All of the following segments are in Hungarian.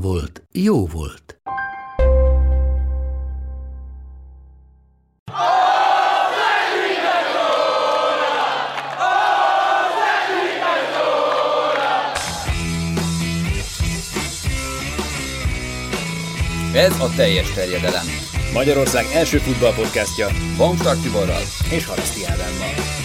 volt, jó volt. Ez a teljes terjedelem. Magyarország első futballpodcastja Vamstart Tiborral. és Haraszti Ádámmal.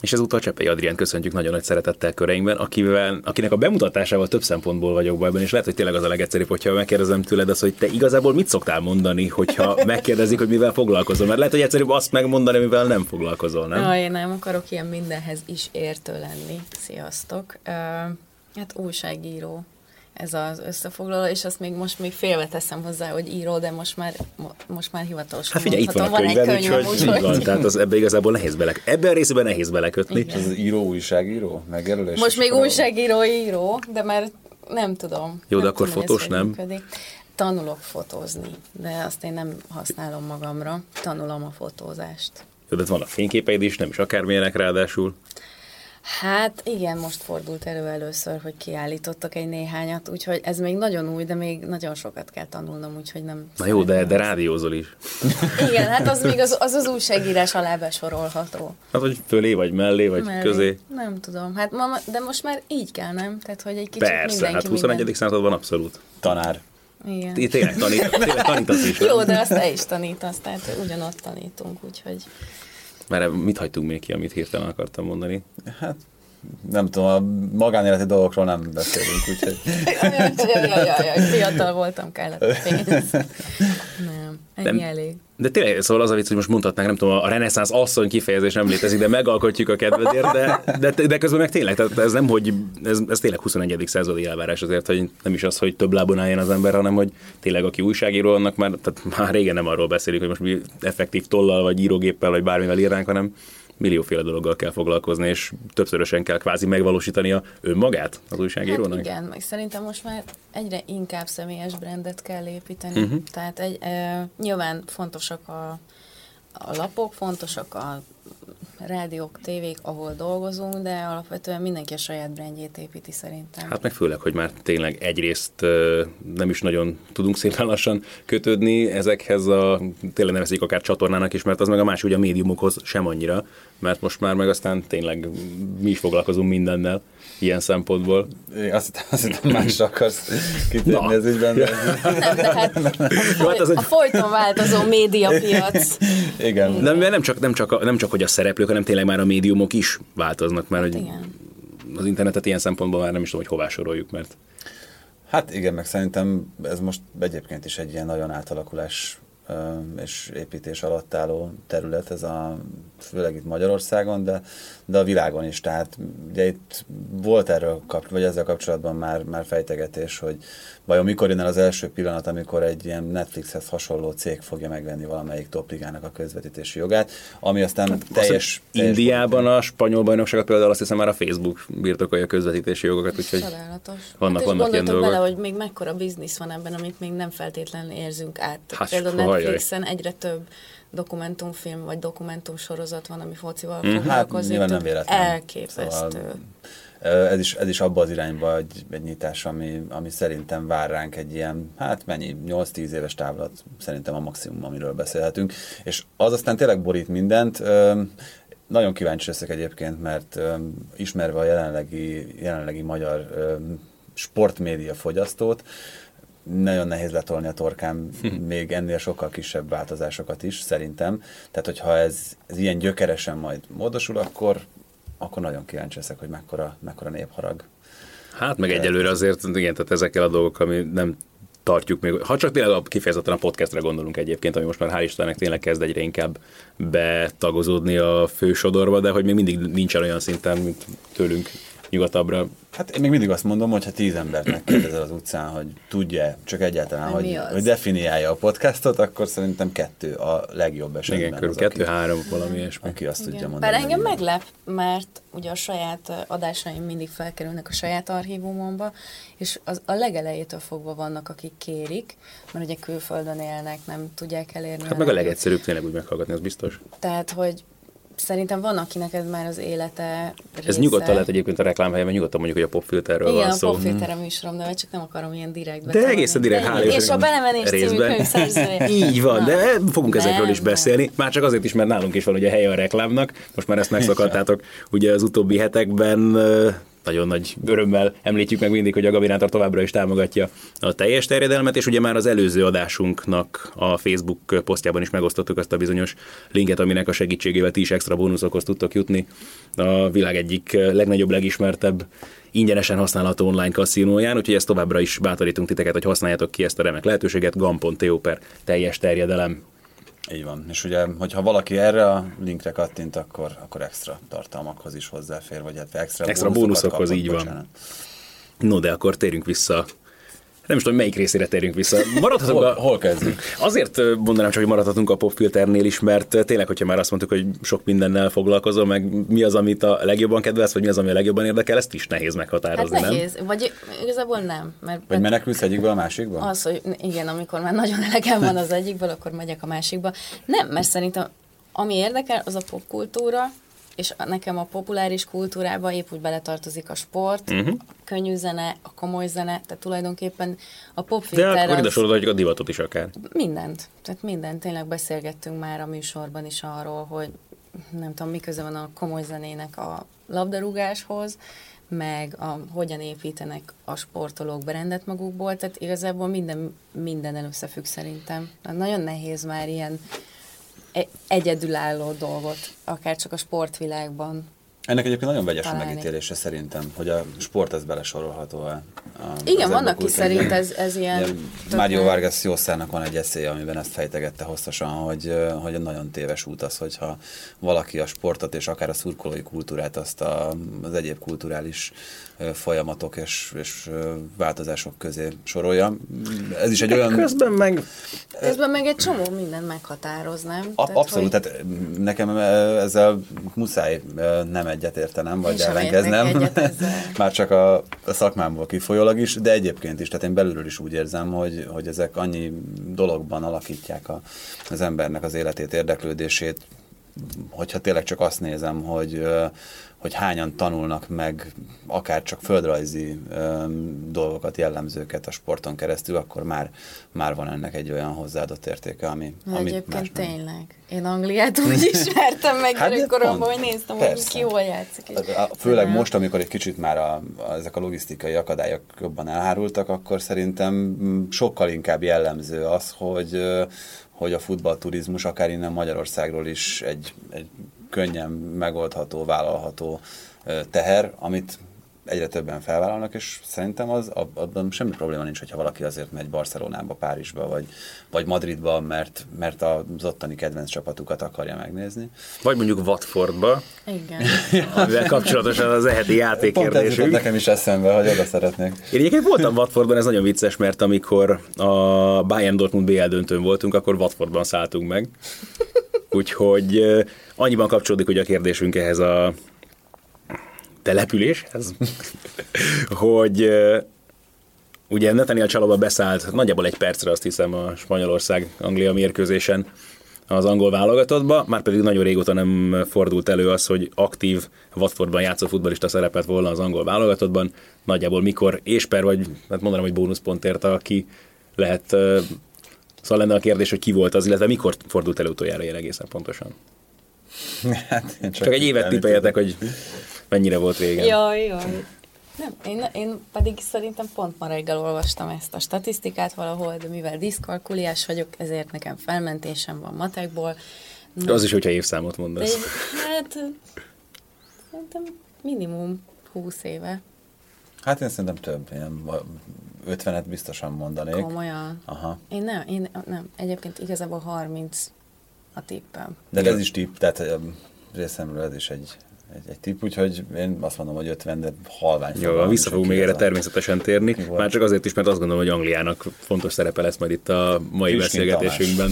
És ezúttal Csepei Adrián köszöntjük nagyon nagy szeretettel köreinkben, akivel, akinek a bemutatásával több szempontból vagyok bajban, és lehet, hogy tényleg az a legegyszerűbb, hogyha megkérdezem tőled azt, hogy te igazából mit szoktál mondani, hogyha megkérdezik, hogy mivel foglalkozol. Mert lehet, hogy egyszerűbb azt megmondani, mivel nem foglalkozol, nem? Ja, én nem akarok ilyen mindenhez is értő lenni. Sziasztok. Hát újságíró ez az összefoglaló, és azt még most még félveteszem hozzá, hogy író, de most már, mo- most már hivatalosan Hát figyelj, itt van a mondhatom. könyved, könyvem, úgyhogy így van, tehát az ebbe igazából nehéz bele, ebben a részben nehéz belekötni. Igen. Ez az író, újságíró, megjelölés. Most még újságíró, író, de már nem tudom. Jó, de nem akkor tudom, fotós nem? működik. Tanulok fotózni, de azt én nem használom magamra. Tanulom a fotózást. Jó, de vannak fényképeid is, nem is akármilyenek ráadásul. Hát igen, most fordult elő először, hogy kiállítottak egy néhányat, úgyhogy ez még nagyon új, de még nagyon sokat kell tanulnom, úgyhogy nem... Na jó, de, de rádiózol is. Igen, hát az még az az, az újságírás alá besorolható. Hát, hogy fölé, vagy mellé, vagy Mellé. közé. Nem tudom, hát ma, de most már így kell, nem? Tehát, hogy egy kicsit Persze, mindenki hát 21. minden... században abszolút. Tanár. Igen. Itt tényleg, tanít, tényleg tanítasz is. Jó, de azt te is tanítasz, tehát ugyanott tanítunk, úgyhogy... Mert mit hagytunk még ki, amit hirtelen akartam mondani? Hát nem tudom, a magánéleti dolgokról nem beszélünk, úgyhogy Jaj, jaj, jaj, jaj, fiatal voltam, kellett pénz. Nem, ennyi Nem. elég. De tényleg, szóval az a vicc, hogy most mondhatnánk, nem tudom, a reneszánsz asszony kifejezés nem létezik, de megalkotjuk a kedvedért, de, de, de közben meg tényleg, tehát ez nem, hogy ez, ez tényleg 21. századi elvárás azért, hogy nem is az, hogy több lábon álljon az ember, hanem hogy tényleg aki újságíró, annak már, tehát már régen nem arról beszélünk, hogy most mi effektív tollal, vagy írógéppel, vagy bármivel írnánk, hanem millióféle dologgal kell foglalkozni, és többszörösen kell kvázi megvalósítania önmagát az újságírónak. Hát igen, meg szerintem most már egyre inkább személyes brandet kell építeni. Uh-huh. Tehát egy, e, nyilván fontosak a, a lapok, fontosak a rádiók, tévék, ahol dolgozunk, de alapvetően mindenki a saját brandjét építi szerintem. Hát meg főleg, hogy már tényleg egyrészt nem is nagyon tudunk szépen lassan kötődni ezekhez a, tényleg nevezik akár csatornának is, mert az meg a más ugye a médiumokhoz sem annyira, mert most már meg aztán tényleg mi is foglalkozunk mindennel ilyen szempontból. Én azt hittem, azt hittem másra akarsz kitérni Na. ez ügyben. de- Nem, de hát hát az foly, egy- a folyton változó médiapiac. Igen. Nem, nem, csak, nem, csak, a, nem csak, hogy a szereplők, hanem tényleg már a médiumok is változnak, mert hogy Igen. az internetet ilyen szempontból már nem is tudom, hogy hová soroljuk, mert Hát igen, meg szerintem ez most egyébként is egy ilyen nagyon átalakulás és építés alatt álló terület, ez a, főleg itt Magyarországon, de, de a világon is. Tehát ugye itt volt erről, kap, vagy ezzel kapcsolatban már, már fejtegetés, hogy vajon mikor jön el az első pillanat, amikor egy ilyen Netflixhez hasonló cég fogja megvenni valamelyik topligának a közvetítési jogát, ami aztán Hát, teljes, teljes Indiában a spanyol bajnokságot például azt hiszem már a Facebook birtokolja a közvetítési jogokat, úgyhogy Csodálatos. Vannak- hát vannak ilyen dolgok. bele, hogy még mekkora biznisz van ebben, amit még nem feltétlenül érzünk át. Hát, Például hajjaj. Netflixen egyre több dokumentumfilm vagy dokumentumsorozat van, ami focival. Hát foglalkozik. nyilván nem véletlen. Elképesztő. Szóval, Ez is, ez is abba az irányba egy, egy nyitás, ami, ami szerintem vár ránk egy ilyen, hát mennyi, 8-10 éves távlat szerintem a maximum, amiről beszélhetünk. És az aztán tényleg borít mindent. Nagyon kíváncsi leszek egyébként, mert ismerve a jelenlegi, jelenlegi magyar sportmédia fogyasztót, nagyon nehéz letolni a torkám még ennél sokkal kisebb változásokat is, szerintem. Tehát, hogyha ez, ez ilyen gyökeresen majd módosul, akkor, akkor nagyon kíváncsi leszek, hogy mekkora, mekkora népharag. Hát meg egyelőre azért, igen, tehát ezekkel a dolgokkal mi nem tartjuk még, ha csak tényleg a- kifejezetten a podcastre gondolunk egyébként, ami most már hál' Istennek tényleg kezd egyre inkább betagozódni a fősodorba, de hogy még mindig nincsen olyan szinten, mint tőlünk nyugatabbra. Hát én még mindig azt mondom, hogy ha tíz embernek kérdezel az utcán, hogy tudja csak egyáltalán, Hogy hogy, definiálja a podcastot, akkor szerintem kettő a legjobb esetben. Igen, körül kettő-három, valami ilyesmi. Aki azt tudja Igen. mondani. Bár engem meglep, mert ugye a saját adásaim mindig felkerülnek a saját archívumomba, és az, a legelejétől fogva vannak, akik kérik, mert ugye külföldön élnek, nem tudják elérni. Hát meg a legegyszerűbb tényleg úgy meghallgatni, az biztos. Tehát, hogy szerintem van, akinek ez már az élete része. Ez nyugodtan lehet egyébként a reklámhelyen, mert nyugodtan mondjuk, hogy a popfilterről Igen, van a szó. popfilter a műsorom neve, csak nem akarom ilyen direkt De egészen direkt, hála És a Belemenés című Részben. szerzője. Így van, Na. de fogunk Nem, ezekről is nem. beszélni. Már csak azért is, mert nálunk is van ugye helye a reklámnak. Most már ezt megszakadtátok ugye az utóbbi hetekben. Nagyon nagy örömmel említjük meg mindig, hogy a Gabinátor továbbra is támogatja a teljes terjedelmet, és ugye már az előző adásunknak a Facebook posztjában is megosztottuk azt a bizonyos linket, aminek a segítségével ti is extra bónuszokhoz tudtok jutni. A világ egyik legnagyobb, legismertebb ingyenesen használható online kaszinóján, úgyhogy ezt továbbra is bátorítunk titeket, hogy használjátok ki ezt a remek lehetőséget, gam.to per teljes terjedelem. Így van. És ugye, hogyha valaki erre a linkre kattint, akkor, akkor extra tartalmakhoz is hozzáfér, vagy hát extra, Extra bónuszokat bónuszokhoz, kapott, így van. bocsánat. No, de akkor térjünk vissza. Nem is tudom, melyik részére térjünk vissza. Maradhatunk Hol, a... hol kezdjük? Azért mondanám csak, hogy maradhatunk a popfilternél is, mert tényleg, hogyha már azt mondtuk, hogy sok mindennel foglalkozol, meg mi az, amit a legjobban kedvelsz, vagy mi az, ami a legjobban érdekel, ezt is nehéz Hát meghatározni, nem? nehéz, vagy igazából nem. Mert Vagy menekülsz egyikből a másikba? Az, hogy igen, amikor már nagyon elegem van az egyikből, akkor megyek a másikba. Nem, mert szerintem ami érdekel, az a popkultúra, és nekem a populáris kultúrába épp úgy beletartozik a sport, uh-huh. a könnyű zene, a komoly zene, tehát tulajdonképpen a De popfilter akkor ide sorolhatjuk a divatot is akár. mindent. Tehát mindent. Tényleg beszélgettünk már a műsorban is arról, hogy nem tudom, mi van a komoly zenének a labdarúgáshoz, meg a, hogyan építenek a sportolók berendet magukból, tehát igazából minden, minden összefügg szerintem. Nagyon nehéz már ilyen egyedülálló dolgot, akár csak a sportvilágban. Ennek egyébként nagyon vegyes a Találni. megítélése szerintem, hogy a sport az belesorolható a, a Igen, van, aki szerint ez, ez ilyen... Tök Mário Vargas Jószának van egy eszély, amiben ezt fejtegette hosszasan, hogy, hogy a nagyon téves út az, hogyha valaki a sportot és akár a szurkolói kultúrát, azt a, az egyéb kulturális folyamatok és, és változások közé sorolja. Ez is egy olyan... Közben meg Közben meg egy csomó mindent meghatároz, nem? A, Tehát, abszolút, hogy- tehát nekem ö, ezzel muszáj nem egyetértenem, vagy ellenkeznem. egyet. Már csak a, a szakmámból kifolyólag is, de egyébként is, tehát én belülről is úgy érzem, hogy, hogy ezek annyi dologban alakítják a, az embernek az életét, érdeklődését, hogyha tényleg csak azt nézem, hogy, hogy hányan tanulnak meg akár csak földrajzi ö, dolgokat, jellemzőket a sporton keresztül, akkor már, már van ennek egy olyan hozzáadott értéke, ami, Na, más egyébként nem. tényleg. Én Angliát úgy ismertem meg Hát hát gyerekkoromban, hogy néztem, hogy Persze. ki hol játszik. és- A- Főleg most, amikor egy kicsit már a, a, ezek a logisztikai akadályok jobban elhárultak, akkor szerintem mm, sokkal inkább jellemző az, hogy, hogy a futballturizmus akár innen Magyarországról is egy, egy könnyen megoldható, vállalható teher, amit egyre többen felvállalnak, és szerintem az, ab- abban semmi probléma nincs, hogyha valaki azért megy Barcelonába, Párizsba, vagy, vagy Madridba, mert, mert az ottani kedvenc csapatukat akarja megnézni. vagy mondjuk Watfordba, Igen. amivel kapcsolatosan az eheti Pont ez nekem is eszembe, hogy oda szeretnék. Én egyébként voltam Watfordban, ez nagyon vicces, mert amikor a Bayern Dortmund BL döntőn voltunk, akkor Watfordban szálltunk meg. Úgyhogy annyiban kapcsolódik hogy a kérdésünk ehhez a településhez, hogy ugye Nathaniel Csalaba beszállt nagyjából egy percre azt hiszem a Spanyolország-Anglia mérkőzésen az angol válogatottba, már pedig nagyon régóta nem fordult elő az, hogy aktív Watfordban játszó futbalista szerepet volna az angol válogatottban. Nagyjából mikor és per, vagy hát mondanám, hogy bónuszpontért, aki lehet Szóval lenne a kérdés, hogy ki volt az, illetve mikor fordult elő utoljára ilyen egészen pontosan. Hát, én Csak egy évet tudok. hogy mennyire volt régen. Jaj, jaj. Nem, én, én pedig szerintem pont ma reggel olvastam ezt a statisztikát valahol, de mivel diszkalkuliás vagyok, ezért nekem felmentésem van matekból. De az is, hogyha évszámot De mondasz. egy, hát szerintem minimum 20 éve. Hát én szerintem több, ilyen 50-et biztosan mondanék. Komolyan. Aha. Én nem, én nem. Egyébként igazából 30 a tippem. De ez is tipp, tehát részemről ez is egy, egy, egy tipp, úgyhogy én azt mondom, hogy 50, de halvány. Jó, vissza fogunk még erre a- természetesen térni. Volt? Már csak azért is, mert azt gondolom, hogy Angliának fontos szerepe lesz majd itt a mai Tüskin beszélgetésünkben.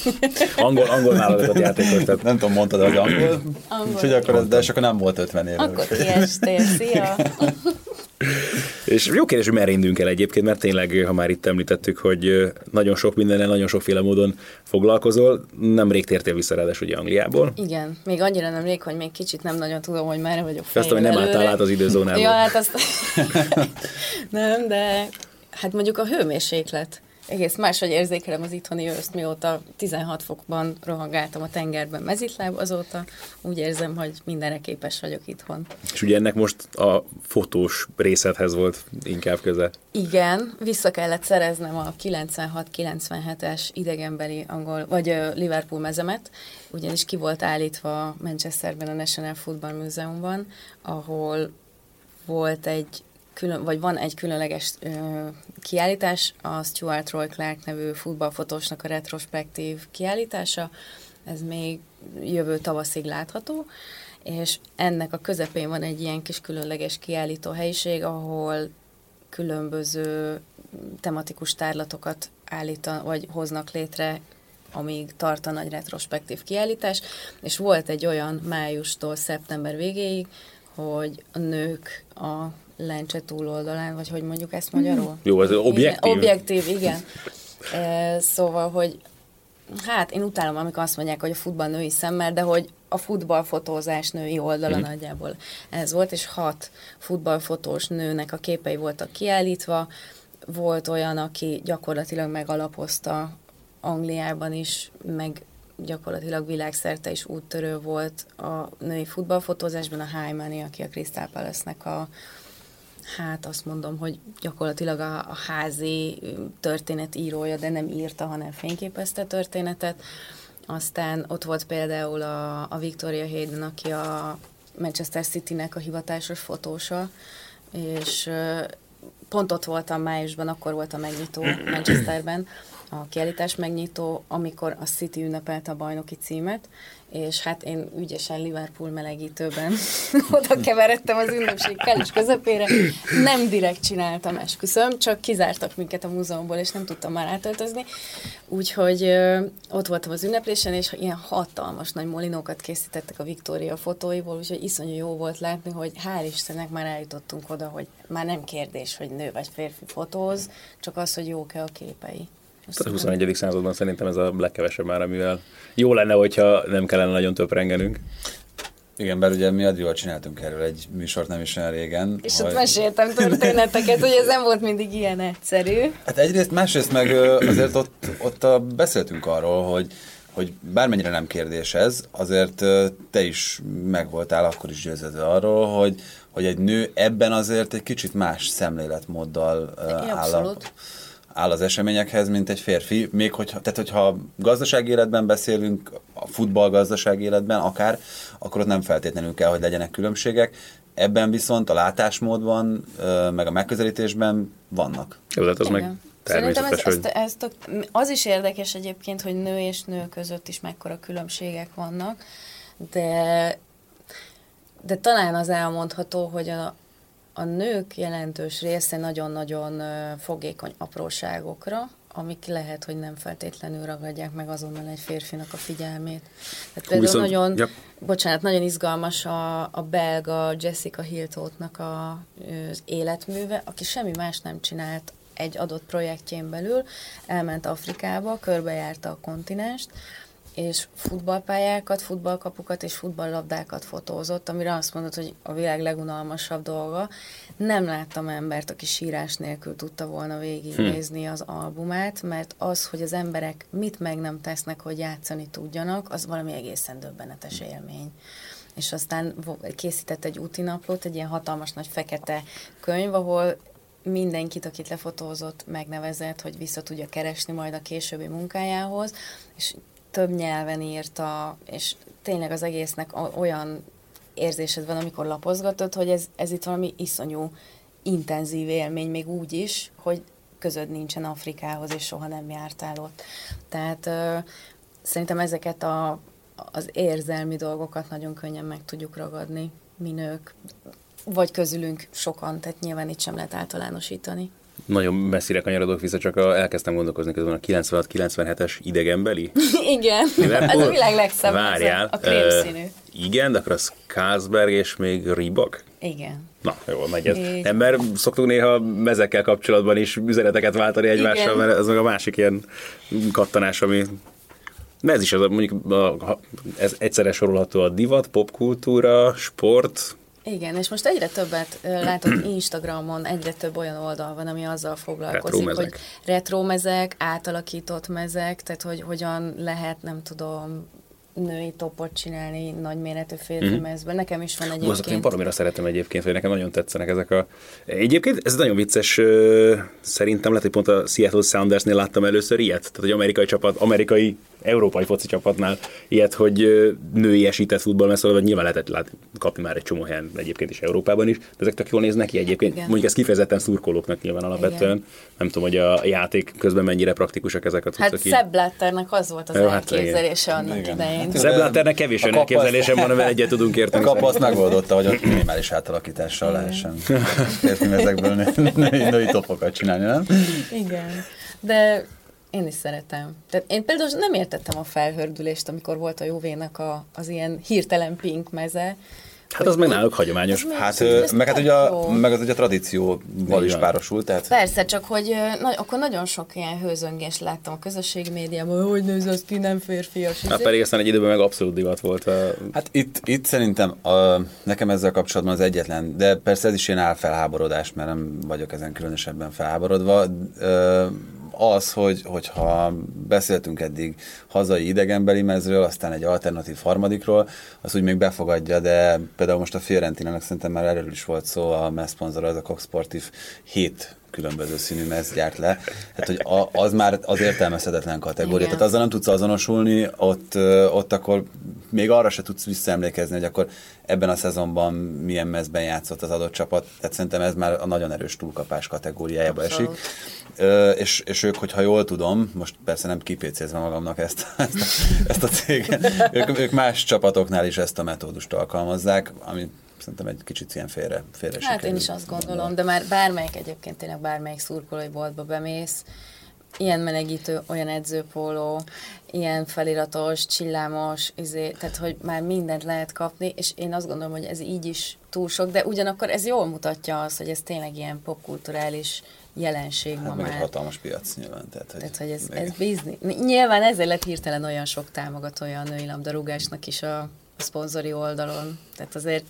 angol, angol válogatott játékos, tehát Nem tudom, mondtad, hogy angol, Angol. úgyhogy akkor ez, de és akkor nem volt 50 éve. Akkor kiestél, szia! És jó kérdés, hogy merre induljunk el egyébként, mert tényleg, ha már itt említettük, hogy nagyon sok mindennel, nagyon sokféle módon foglalkozol. Nemrég tértél vissza ráadásul ugye Angliából. Igen, még annyira nem rég, hogy még kicsit nem nagyon tudom, hogy merre vagyok Azt hogy nem álltál át az időzónából. Ja, hát azt... nem, de hát mondjuk a hőmérséklet. Egész máshogy érzékelem az itthoni őszt, mióta 16 fokban rohangáltam a tengerben mezitláb, azóta úgy érzem, hogy mindenre képes vagyok itthon. És ugye ennek most a fotós részedhez volt inkább köze. Igen, vissza kellett szereznem a 96-97-es idegenbeli angol, vagy Liverpool mezemet, ugyanis ki volt állítva Manchesterben a National Football Múzeumban, ahol volt egy külön, vagy van egy különleges ö, kiállítás, a Stuart Roy Clark nevű futballfotósnak a retrospektív kiállítása, ez még jövő tavaszig látható, és ennek a közepén van egy ilyen kis különleges kiállító helyiség, ahol különböző tematikus tárlatokat állítan, vagy hoznak létre, amíg tart a nagy retrospektív kiállítás, és volt egy olyan májustól szeptember végéig, hogy a nők a lencse túloldalán, vagy hogy mondjuk ezt magyarul? Jó, ez objektív. Igen, objektív, igen. E, szóval, hogy hát én utálom, amikor azt mondják, hogy a futball női szemmel, de hogy a futballfotózás női oldala Mhm. nagyjából ez volt, és hat futballfotós nőnek a képei voltak kiállítva. Volt olyan, aki gyakorlatilag megalapozta Angliában is, meg gyakorlatilag világszerte is úttörő volt a női futballfotózásban, a Hyman, aki a Crystal Palace-nek a hát azt mondom, hogy gyakorlatilag a, a házi ö, történetírója, de nem írta, hanem fényképezte történetet. Aztán ott volt például a, a Victoria Hayden, aki a Manchester City-nek a hivatásos fotósa, és pont ott voltam májusban, akkor volt a megnyitó Manchesterben, a kiállítás megnyitó, amikor a City ünnepelte a bajnoki címet, és hát én ügyesen Liverpool melegítőben oda keveredtem az ünnepség kellős közepére. Nem direkt csináltam, esküszöm, csak kizártak minket a múzeumból, és nem tudtam már átöltözni. Úgyhogy ö, ott voltam az ünneplésen, és ilyen hatalmas nagy molinókat készítettek a Viktória fotóiból, úgyhogy iszonyú jó volt látni, hogy hál' Istennek már eljutottunk oda, hogy már nem kérdés, hogy nő vagy férfi fotóz, csak az, hogy jók-e a képei. A hiszem- 21. században szerintem ez a legkevesebb már, amivel jó lenne, hogyha nem kellene nagyon töprengenünk. Igen, bár ugye mi Adrival csináltunk erről egy műsort nem is olyan régen. És hogy- ott meséltem történeteket, hogy ez nem volt mindig ilyen egyszerű. Hát egyrészt, másrészt meg azért ott, ott a, beszéltünk arról, hogy, hogy bármennyire nem kérdés ez, azért te is megvoltál akkor is győződve arról, hogy, hogy egy nő ebben azért egy kicsit más szemléletmóddal áll, a, abszolút. Áll az eseményekhez, mint egy férfi. Még hogyha, tehát hogyha gazdasági életben beszélünk, a futball gazdasági életben akár, akkor ott nem feltétlenül kell, hogy legyenek különbségek. Ebben viszont a látásmódban, meg a megközelítésben vannak. Jó, tehát az Igen. meg Szerintem ez, ez, ez tök, az is érdekes egyébként, hogy nő és nő között is mekkora különbségek vannak, de, de talán az elmondható, hogy a, a nők jelentős része nagyon-nagyon fogékony apróságokra, amik lehet, hogy nem feltétlenül ragadják meg azonnal egy férfinak a figyelmét. Tehát például viszont- nagyon, ja. bocsánat, nagyon izgalmas a, a belga Jessica Hiltotnak a, az életműve, aki semmi más nem csinált egy adott projektjén belül, elment Afrikába, körbejárta a kontinenst, és futballpályákat, futballkapukat és futballlabdákat fotózott, amire azt mondod, hogy a világ legunalmasabb dolga. Nem láttam embert, aki sírás nélkül tudta volna végignézni az albumát, mert az, hogy az emberek mit meg nem tesznek, hogy játszani tudjanak, az valami egészen döbbenetes élmény és aztán készített egy útinaplót, egy ilyen hatalmas nagy fekete könyv, ahol mindenkit, akit lefotózott, megnevezett, hogy vissza tudja keresni majd a későbbi munkájához, és több nyelven írta, és tényleg az egésznek olyan érzésed van, amikor lapozgatod, hogy ez, ez itt valami iszonyú intenzív élmény, még úgy is, hogy között nincsen Afrikához, és soha nem jártál ott. Tehát ö, szerintem ezeket a, az érzelmi dolgokat nagyon könnyen meg tudjuk ragadni, mi vagy közülünk sokan, tehát nyilván itt sem lehet általánosítani. Nagyon messzire kanyarodok vissza, csak a, elkezdtem gondolkozni közben a 96-97-es idegenbeli. Igen, Liverpool. ez a világ legszebb Várjál. a krémszínű. ö, igen, de akkor az Kázberg és még Ribak? Igen. Na, jól megy ez. Így. Nem, mert szoktunk néha mezekkel kapcsolatban is üzeneteket váltani egymással, Igen. mert ez meg a másik ilyen kattanás, ami de ez is az, mondjuk a, ez egyszerre sorolható a divat, popkultúra, sport, Igen, és most egyre többet látok Instagramon, egyre több olyan oldal van, ami azzal foglalkozik, Retromezek. hogy retromezek, átalakított mezek, tehát hogy hogyan lehet, nem tudom, női topot csinálni nagyméretű férfi mm. mezből. Nekem is van Azokat én egyébként. baromira szeretem egyébként, hogy nekem nagyon tetszenek ezek a... Egyébként ez nagyon vicces, szerintem lehet, hogy pont a Seattle Soundersnél láttam először ilyet, tehát hogy amerikai csapat, amerikai, európai foci csapatnál ilyet, hogy ö, női esített futballmezről, vagy nyilván lehetett lát, kapni már egy csomó helyen egyébként is Európában is, de ezek tök jól néznek ki egyébként. Igen. Mondjuk ez kifejezetten szurkolóknak nyilván alapvetően. Nem tudom, hogy a játék közben mennyire praktikusak ezek a Hát cuccok így. Szebb Blatternek az volt az Jó, hát elképzelése annak Igen. idején. Hát Szebb Látternek kevés olyan A kapasz- elképzelésem van, amivel egyet tudunk A érteni. kapu azt megoldotta, hogy ott minimális átalakítással lehessen érteni ezekből nő- női, női topokat csinálni, nem? Igen, de én is szeretem. Tehát én például nem értettem a felhördülést, amikor volt a Jóvénak a, az ilyen hirtelen pink meze. Hát az meg náluk hagyományos. Ez Hát, Ez meg hát ugye a, meg az ugye a tradícióval is van. párosul, tehát Persze, csak hogy na, akkor nagyon sok ilyen hőzöngést láttam a közösségi médiában, hogy néz az ki, nem férfias. Hát pedig aztán egy időben meg abszolút divat volt. A... Hát itt, itt szerintem a, nekem ezzel kapcsolatban az egyetlen, de persze ez is ilyen álfelháborodás, mert nem vagyok ezen különösebben felháborodva. Ö, Az, hogy, hogyha beszéltünk eddig hazai idegenbeli mezről, aztán egy alternatív harmadikról, az úgy még befogadja, de például most a Fiorentinának szerintem már erről is volt szó, a messzponzor, az a Cox Sportif hét különböző színű mez gyárt le. Tehát, hogy a, az már az értelmezhetetlen kategória. Igen. Tehát azzal nem tudsz azonosulni, ott, ott akkor még arra se tudsz visszaemlékezni, hogy akkor ebben a szezonban milyen mezben játszott az adott csapat. Tehát szerintem ez már a nagyon erős túlkapás kategóriájába Abszolút. esik. Ö, és, és ők, hogyha jól tudom, most persze nem kipécézve magamnak ezt, ezt, a, ezt a céget, ők, ők más csapatoknál is ezt a metódust alkalmazzák, ami szerintem egy kicsit ilyen félre, félre Hát én is azt gondolom, de már bármelyik egyébként tényleg bármelyik szurkolói boltba bemész, ilyen melegítő, olyan edzőpóló, ilyen feliratos, csillámos, izé, tehát hogy már mindent lehet kapni, és én azt gondolom, hogy ez így is túl sok, de ugyanakkor ez jól mutatja azt, hogy ez tényleg ilyen popkulturális jelenség ma Hát egy már. hatalmas piac nyilván. Tehát, hogy, Tehát, hogy ez, még- ez bizni. Nyilván ezért lett hirtelen olyan sok támogatója a női labdarúgásnak is a, a szponzori oldalon. Tehát azért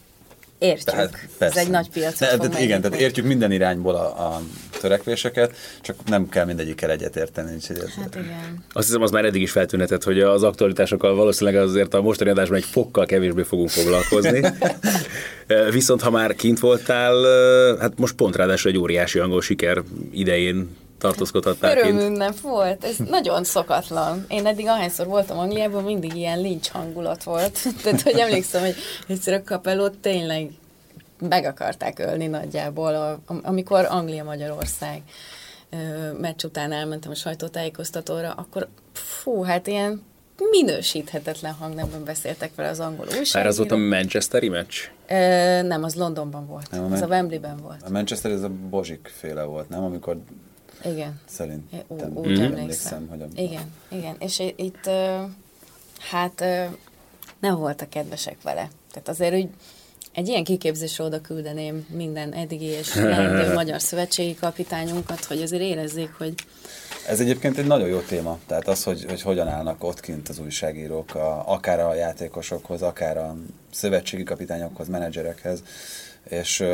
értjük. Tehát, ez egy nagy piacot De, de, igen, tehát értjük minden irányból a, a törekvéseket, csak nem kell mindegyikkel egyet érteni. úgyhogy ez- Hát igen. Azt hiszem, az már eddig is feltűnhetett, hogy az aktualitásokkal valószínűleg azért a mostani adásban egy fokkal kevésbé fogunk foglalkozni. Viszont ha már kint voltál, hát most pont ráadásul egy óriási angol siker idején tartózkodhattál kint. Örömünnep volt, ez nagyon szokatlan. Én eddig ahányszor voltam Angliában, mindig ilyen lincs hangulat volt. Tehát, hogy emlékszem, hogy egyszer a kapelót tényleg meg akarták ölni nagyjából, a, am- amikor Anglia-Magyarország meccs után elmentem a sajtótájékoztatóra, akkor fú, hát ilyen minősíthetetlen hangnemben beszéltek vele az angol Már az újságírók. volt a Manchesteri meccs? Ö, nem, az Londonban volt. Nem, a Ez a Wembleyben volt. A Manchester ez a Bozsik féle volt, nem? Amikor Igen. szerintem Ú, úgy emlékszem. emlékszem, hogy a, Igen, igen. És itt, hát nem voltak kedvesek vele. Tehát azért úgy egy ilyen kiképzésre oda küldeném minden eddigi és leendő magyar szövetségi kapitányunkat, hogy azért érezzék, hogy Ez egyébként egy nagyon jó téma, tehát az, hogy, hogy hogyan állnak ott kint az újságírók, a, akár a játékosokhoz, akár a szövetségi kapitányokhoz, menedzserekhez, és,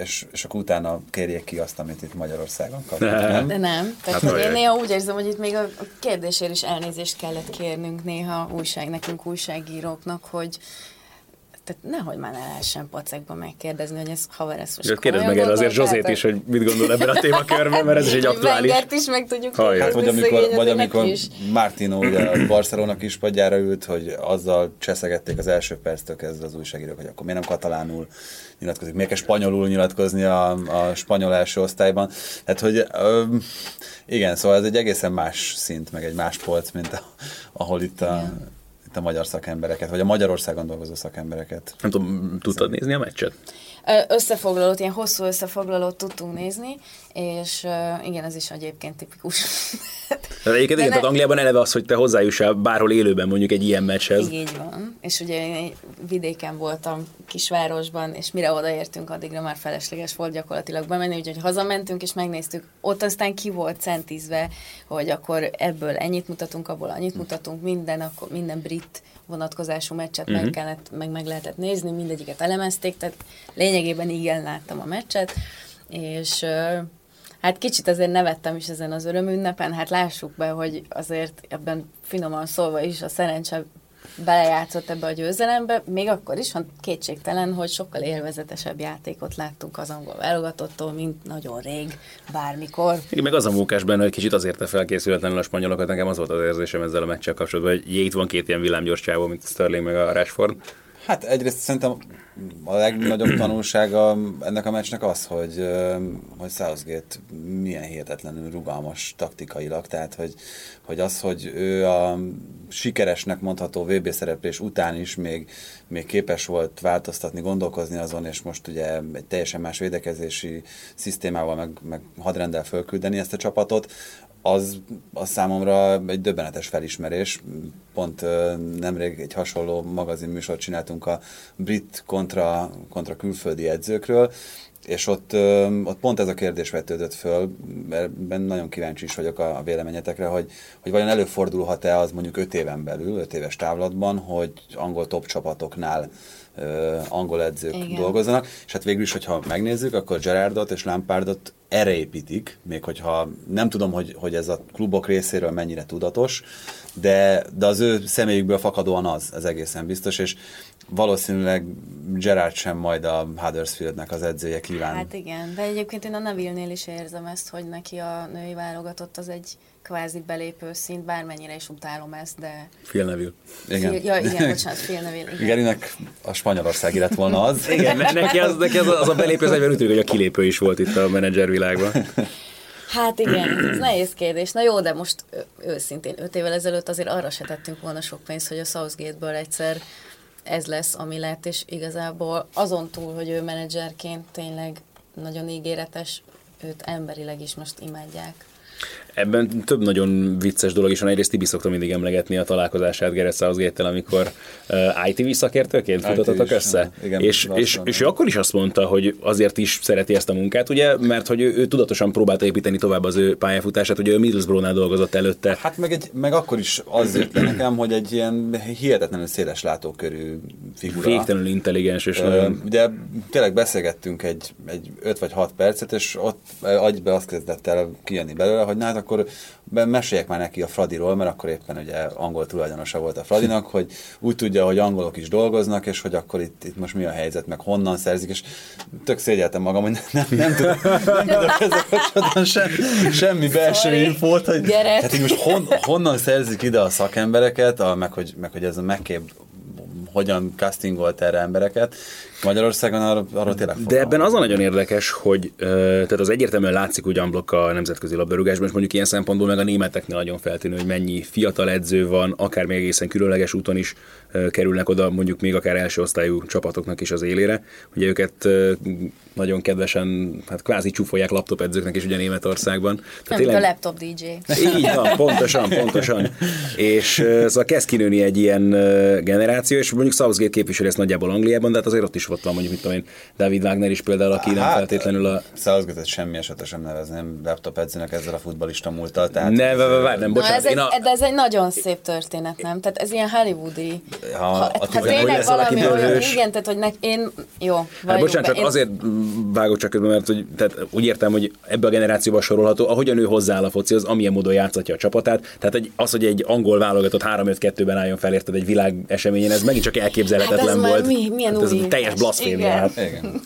és, és akkor utána kérjék ki azt, amit itt Magyarországon kapnak, nem? De nem. Tehát, Hát hogy én néha úgy érzem, hogy itt még a a kérdésért is elnézést kellett kérnünk néha újság, nekünk újságíróknak, hogy tehát nehogy már ne lehessen pacekba megkérdezni, hogy ez haver, ezt most Kérdezd meg erre azért Zsozét is, hogy mit gondol ebben a témakörben, mert ez is egy aktuális. Wengert is meg tudjuk. Hát, vagy amikor, vagy amikor. Martino ugye a Barcelona kispadjára ült, hogy azzal cseszegették az első perctől kezdve az újságírók, hogy akkor miért nem katalánul nyilatkozik, miért kell spanyolul nyilatkozni a, a spanyol első osztályban. Tehát, hogy ö, igen, szóval ez egy egészen más szint, meg egy más polc, mint a, ahol itt a, itt a magyar szakembereket, vagy a Magyarországon dolgozó szakembereket. Nem tudom, tudtad nézni a meccset? Összefoglalót, ilyen hosszú összefoglalót tudtunk nézni, és igen, ez is egyébként tipikus. Tehát egyébként De igen, ne- tehát Angliában eleve az, hogy te hozzájussál bárhol élőben mondjuk egy ilyen meccshez. Így van. És ugye én vidéken voltam, kisvárosban, és mire odaértünk, addigra már felesleges volt gyakorlatilag bemenni, úgyhogy hazamentünk, és megnéztük. Ott aztán ki volt centízve, hogy akkor ebből ennyit mutatunk, abból annyit mutatunk, minden, akkor minden brit vonatkozású meccset meg, kellett, meg, meg lehetett nézni, mindegyiket elemezték, tehát lényegében igen láttam a meccset, és Hát kicsit azért nevettem is ezen az örömünnepen, hát lássuk be, hogy azért ebben finoman szólva is a szerencse belejátszott ebbe a győzelembe, még akkor is van kétségtelen, hogy sokkal élvezetesebb játékot láttunk az angol válogatottól, mint nagyon rég, bármikor. Igen, meg az a mókás benne, hogy kicsit azért te felkészületlenül a spanyolokat, nekem az volt az érzésem ezzel a meccsel kapcsolatban, hogy jé, itt van két ilyen villámgyors csávó, mint a Sterling meg a Rashford. Hát egyrészt szerintem a legnagyobb tanulsága ennek a meccsnek az, hogy, hogy Southgate milyen hihetetlenül rugalmas taktikailag, tehát hogy, hogy az, hogy ő a sikeresnek mondható VB szereplés után is még, még képes volt változtatni, gondolkozni azon, és most ugye egy teljesen más védekezési szisztémával, meg, meg hadrendel fölküldeni ezt a csapatot, az, az számomra egy döbbenetes felismerés. Pont nemrég egy hasonló magazin műsort csináltunk a brit kontra, kontra külföldi edzőkről, és ott, ott pont ez a kérdés vetődött föl, mert nagyon kíváncsi is vagyok a, a véleményetekre, hogy, hogy vajon előfordulhat-e az mondjuk 5 éven belül, 5 éves távlatban, hogy angol top csapatoknál angol edzők Igen. dolgozzanak, és hát végül is, hogyha megnézzük, akkor Gerardot és Lampardot erre építik, még hogyha nem tudom, hogy, hogy ez a klubok részéről mennyire tudatos, de, de az ő személyükből fakadóan az, ez egészen biztos, és valószínűleg Gerard sem majd a Huddersfieldnek az edzője kíván. Hát igen, de egyébként én a Neville-nél is érzem ezt, hogy neki a női válogatott az egy kvázi belépő szint, bármennyire is utálom ezt, de... Neville. Igen. Phil- Ja, igen, bocsánat, Neville, igen. Gerinek a Spanyolországi lett volna az. Igen, ne- neki az, neki az, az a belépő, az egyben úgy tűnik, hogy a kilépő is volt itt a menedzser világban. Hát igen, ez nehéz kérdés. Na jó, de most őszintén, öt évvel ezelőtt azért arra se tettünk volna sok pénzt, hogy a Southgate-ből egyszer ez lesz, ami lett, és igazából azon túl, hogy ő menedzserként tényleg nagyon ígéretes, őt emberileg is most imádják. Ebben több nagyon vicces dolog is van. Egyrészt Tibi szokta mindig emlegetni a találkozását Gareth southgate amikor uh, ITV szakértőként ITV-s, futottatok össze. igen, és, és, és ő akkor is azt mondta, hogy azért is szereti ezt a munkát, ugye, mert hogy ő, ő tudatosan próbálta építeni tovább az ő pályafutását, ugye ő Middlesbrough-nál dolgozott előtte. Hát meg, egy, meg akkor is az jött le nekem, hogy egy ilyen hihetetlenül széles látókörű figura. Végtelenül intelligens, és Ö, nagyon... Ugye tényleg beszélgettünk egy, egy 5 vagy 6 percet, és ott agybe azt kezdett el kijönni belőle, hogy hát akkor meséljek már neki a Fradiról, mert akkor éppen ugye angol tulajdonosa volt a Fradinak, hogy úgy tudja, hogy angolok is dolgoznak, és hogy akkor itt, itt most mi a helyzet, meg honnan szerzik, és tök szégyeltem magam, hogy nem, nem, tudok, nem tudok ezzel kapcsolatban sem, semmi belső Sorry. infót, hogy tehát így most hon, honnan szerzik ide a szakembereket, a, meg, hogy, meg hogy ez a megkép hogyan castingolt erre embereket. Magyarországon arról, arról tényleg De ebben az a nagyon érdekes, hogy tehát az egyértelműen látszik ugyan blokk a nemzetközi labdarúgásban, és mondjuk ilyen szempontból meg a németeknél nagyon feltűnő, hogy mennyi fiatal edző van, akár még egészen különleges úton is kerülnek oda, mondjuk még akár első osztályú csapatoknak is az élére. Ugye őket nagyon kedvesen, hát kvázi csúfolják laptop edzőknek is ugye Németországban. Nem, mint a laptop DJ. Így van, pontosan, pontosan. És szóval kezd kinőni egy ilyen generáció, és mondjuk Southgate képviseli ezt nagyjából Angliában, de hát azért ott is ott van mondjuk, mit tudom én, David Wagner is például, aki nem feltétlenül a... Southgate-et semmi esetre sem nevezném laptop edzőnek ezzel a futbalista múltal. Tehát, Ne, várj, várj, nem, Na, bocsánat. ez egy, a... de ez egy nagyon szép történet, nem? Tehát ez ilyen hollywoodi. Ha- Ha, ha tényleg valami olyan, igen, tehát hogy nek, én, jó, Hát bocsánat, be, csak én- azért vágok csak közben, mert hogy, tehát úgy értem, hogy ebbe a generációba sorolható, ahogyan ő hozzááll a focihoz, amilyen módon játszatja a csapatát. Tehát egy, az, hogy egy angol válogatott 3-5-2-ben álljon fel, érted egy világ eseményen, ez megint csak elképzelhetetlen Hát ez volt. mi- milyen hát ez teljes blasfémia. Igen. Igen.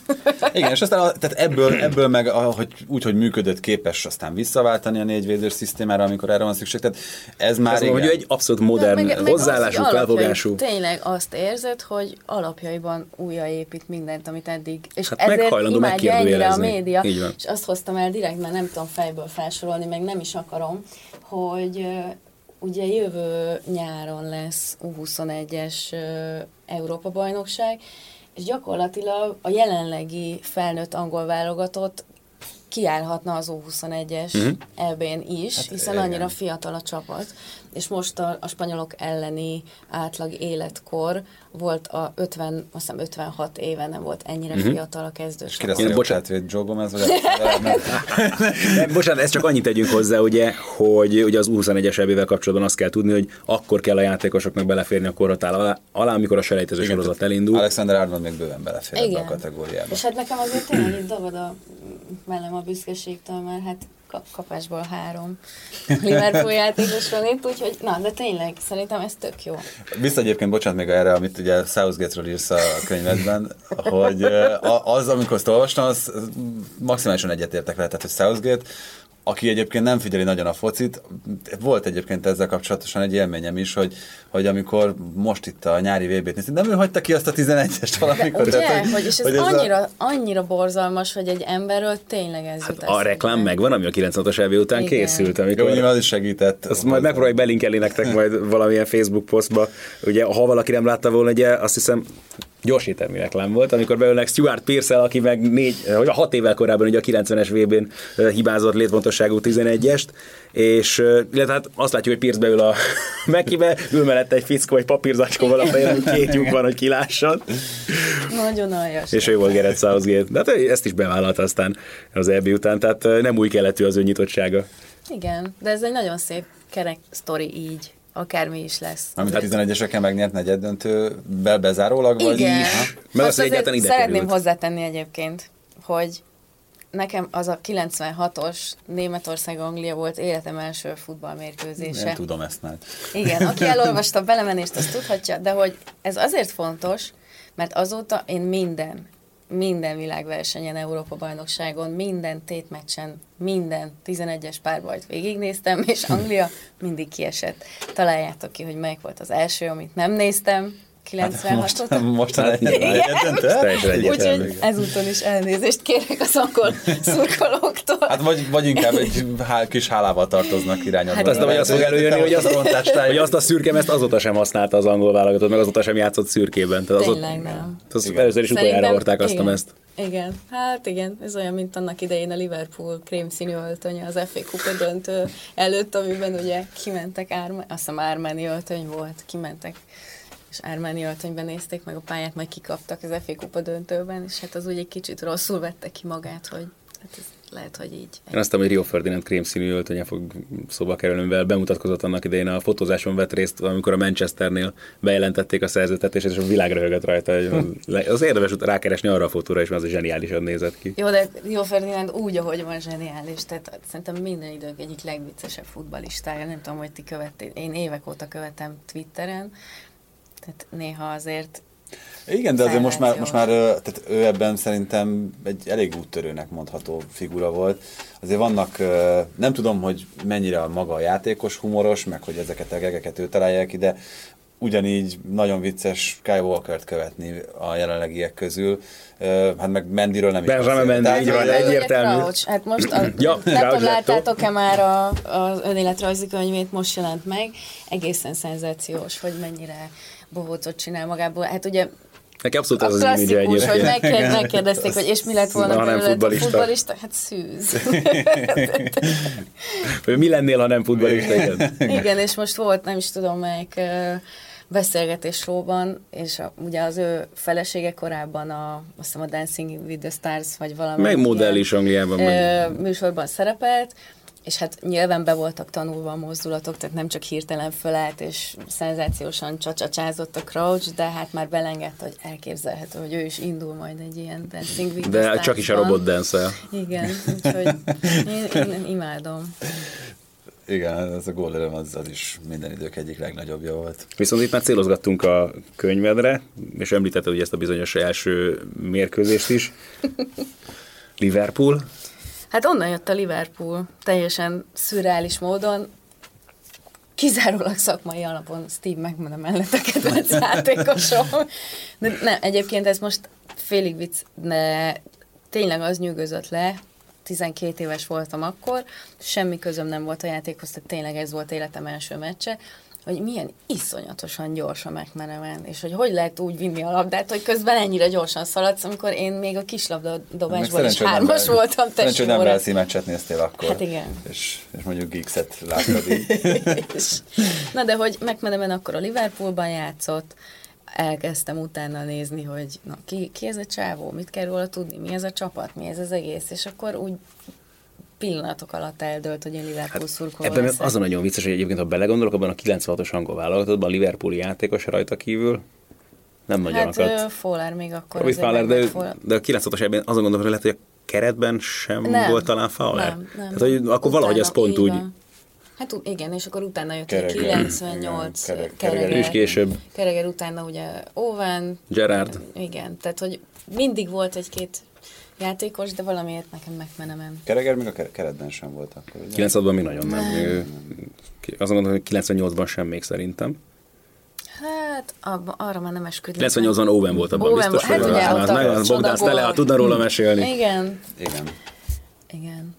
Igen, és aztán a, tehát ebből, ebből meg, ahogy, úgy, hogy működött, képes aztán visszaváltani a négyvédős szisztémára, amikor erre van szükség. Tehát ez már mondom, igen. hogy ő egy abszolút modern Meg- meg hozzáállású, hogy felfogású. Tényleg azt érzed, hogy alapjaiban újraépít mindent, amit eddig. És Hát ezért imádja ennyire a média. Így van. És azt hoztam el direkt, mert nem tudom fejből felsorolni, meg nem is akarom, hogy ugye jövő nyáron lesz U21-es ö, Európa-bajnokság, és gyakorlatilag a jelenlegi felnőtt angol válogatott kiállhatna az U21-es uh-huh. EB-n is, hát hiszen igen. annyira fiatal a csapat, és most a, a spanyolok elleni átlag életkor volt a 50, azt hiszem 56 éve nem volt ennyire uh-huh. fiatal a kezdő És bocsánat. hogy Joe Gomez, vagy Bocsánat, ezt csak annyit tegyünk hozzá, ugye, hogy ugye az U21-es ebével kapcsolatban azt kell tudni, hogy akkor kell a játékosoknak beleférni a korhatár alá, alá amikor a selejtező sorozat elindul. Alexander Arnold még bőven belefér ebbe a Igen. kategóriába. És hát nekem azért tényleg itt dagad a mellem a büszkeségtől, mert hát kapásból három Liverpool játékos van itt, úgyhogy na, de tényleg, szerintem ez tök jó. Vissza egyébként, bocsánat még erre, amit ugye Southgate-ről írsz a könyvedben, hogy az, amikor azt olvastam, az maximálisan egyetértek vele, tehát hogy Southgate, aki egyébként nem figyeli nagyon a focit, volt egyébként ezzel kapcsolatosan egy élményem is, hogy, hogy amikor most itt a nyári VB-t néztük, nem ő hagyta ki azt a 11-est valamikor. Ugye, tehát, hogy, és ez, hogy ez a- annyira, annyira borzalmas, hogy egy emberről tényleg ez Hát a reklám eszembe. megvan, ami a 96-os EB után Igen. készült, Jó, amikor nyilván az is segített. Azt majd megpróbáljuk belinkelni nektek majd valamilyen Facebook posztba. Ugye, ha valaki nem látta volna, ugye azt hiszem gyors éttermi reklám volt, amikor beülnek Stuart pearce aki meg négy, vagy a hat évvel korábban ugye a 90-es VB-n ö, hibázott létfontosságú 11-est, és ö, illetve hát azt látjuk, hogy Pierce beül a Mekibe, ül mellette egy fickó, egy papírzacskóval a fején, hogy két lyuk van, hogy kilásson, Nagyon aljas. és ő volt Gerett Southgate. De hát ezt is bevállalta aztán az EB után, tehát ö, nem új keletű az ő nyitottsága. Igen, de ez egy nagyon szép kerek sztori így, akármi is lesz. Amit a 11-eseken megnyert negyed döntővel bezárólag, vagy? Igen. Meg Azt egyáltalán ide szeretném került. hozzátenni egyébként, hogy nekem az a 96-os Németország-Anglia volt életem első futballmérkőzése. Nem tudom ezt már. Igen, aki elolvasta a belemenést, azt tudhatja, de hogy ez azért fontos, mert azóta én minden, minden világversenyen, Európa-bajnokságon, minden tétmeccsen, minden 11-es párbajt végignéztem, és Anglia mindig kiesett. Találjátok ki, hogy melyik volt az első, amit nem néztem, 96 Most, óta. most? Ez teljesen egyértelmű. Úgyhogy ezúton is elnézést kérek az angol szurkolóktól. Hát vagy, vagy inkább egy hál, kis hálával tartoznak irányadva. Hát Azt nem, hogy azt fog előjönni, hogy azt, hogy azt a szürke ezt azóta sem használta az angol válogatott, meg azóta sem játszott szürkében. Tehát azóta, Tényleg nem. az először is utoljára hordták azt a igen, hát igen, ez olyan, mint annak idején a Liverpool krémszínű öltönye az FA Kupa döntő előtt, amiben ugye kimentek, Árma, azt hiszem Ármáni öltöny volt, kimentek és Ármáni öltönyben nézték meg a pályát, majd kikaptak az FA Kupa döntőben, és hát az úgy egy kicsit rosszul vette ki magát, hogy hát ez lehet, hogy így. Én azt hogy Rio Ferdinand krémszínű öltönye fog szóba kerülni, mivel bemutatkozott annak idején a fotózáson vett részt, amikor a Manchesternél bejelentették a szerződtetést, és a világ röhögött rajta. Az érdemes rákeresni arra a fotóra is, mert az zseniálisan nézett ki. Jó, de Jó Ferdinand úgy, ahogy van zseniális, tehát szerintem minden idők egyik legviccesebb futballistája, nem tudom, hogy ti követték, én évek óta követem Twitteren, tehát néha azért Igen, de azért most már, most már tehát ő ebben szerintem egy elég úttörőnek mondható figura volt. Azért vannak, nem tudom, hogy mennyire a maga a játékos humoros, meg hogy ezeket a gegeket ő találja ki, de ugyanígy nagyon vicces Kyle Walker-t követni a jelenlegiek közül. Hát meg Mendyről nem is Benjamin Tehát, így van, egyértelmű. Crouch. Hát most a, Ja, nem tudom, láttátok-e már a, az önéletrajzi könyvét, most jelent meg, egészen szenzációs, hogy mennyire bohócot csinál magából. Hát ugye Neki abszolút a ez az image klasszikus, hogy egyébként. megkér, megkérdezték, hogy és mi lett volna Ha nem belőle a futballista. futballista? Hát szűz. Mi lennél, ha nem futballista? Igen. Igen, és most volt, nem is tudom melyik beszélgetés showban, és a, ugye az ő felesége korábban a, azt hiszem a Dancing with the Stars, vagy valami Meg modell is Angliában. ö, műsorban szerepelt, és hát nyilván be voltak tanulva a mozdulatok, tehát nem csak hirtelen fölállt, és szenzációsan csacsacsázott a Crouch, de hát már belengedte, hogy elképzelhető, hogy ő is indul majd egy ilyen Dancing the De csak is a robot dance Igen, úgyhogy én, én imádom. Igen, ez a gólöröm az, az is minden idők egyik legnagyobbja volt. Viszont itt már célozgattunk a könyvedre, és említetted ugye ezt a bizonyos első mérkőzést is. Liverpool. Hát onnan jött a Liverpool, teljesen szürreális módon, kizárólag szakmai alapon Steve McMahon mellett a kedvenc játékosom. De nem, egyébként ez most félig vicc, de tényleg az nyűgözött le, 12 éves voltam akkor, semmi közöm nem volt a játékhoz, tehát tényleg ez volt életem első meccse, hogy milyen iszonyatosan gyors a McManaman, és hogy hogy lehet úgy vinni a labdát, hogy közben ennyire gyorsan szaladsz, amikor én még a kislabdadobásból is hármas nem, voltam Szerencsé, hogy nem Velszi meccset néztél akkor. Hát igen. És, és mondjuk Geekset láttad. Na de hogy McManaman akkor a Liverpoolban játszott, elkezdtem utána nézni, hogy na, ki, ki ez a csávó, mit kell róla tudni, mi ez a csapat, mi ez az egész, és akkor úgy pillanatok alatt eldölt, hogy én Liverpool hát, szurkoló Ebben leszek. az a nagyon vicces, hogy egyébként, ha belegondolok, abban a 96-os angol válogatottban a Liverpooli játékos rajta kívül nem nagyon hát, akadt. Fowler még akkor. Robbie Fowler, de, de a 96-os ebben azon gondolom, hogy lehet, hogy a keretben sem nem, volt talán Fowler. Nem, nem, Tehát, hogy akkor utána, valahogy az pont úgy... Van. Hát igen, és akkor utána jött Kereger. 98, Kereger, Kereger, és később. Kereger utána ugye Owen. Gerard. Igen, tehát hogy mindig volt egy-két játékos, de valamiért nekem megmenemem. Kereger még a keretben sem volt akkor. 96-ban még nagyon nem. nem. Azt mondom, hogy 98-ban sem még szerintem. Hát, abba, arra már nem esküdni. 98-ban Owen volt abban Owen biztos, hát, hogy ugye, az, meg, Bogdán Stele, ha tudna róla mesélni. Igen. Igen. Igen.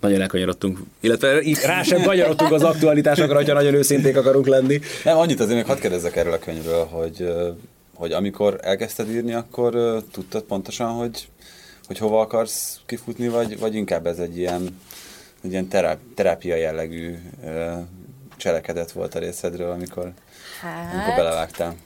Nagyon elkanyarodtunk, illetve rá sem kanyarodtunk az aktualitásokra, hogyha nagyon őszinték akarunk lenni. Nem, annyit azért még hadd kérdezzek erről a könyvről, hogy, hogy amikor elkezdted írni, akkor tudtad pontosan, hogy hogy hova akarsz kifutni, vagy, vagy inkább ez egy ilyen, egy ilyen teráp, terápia jellegű ö, cselekedet volt a részedről, amikor, hát, amikor belevágtál?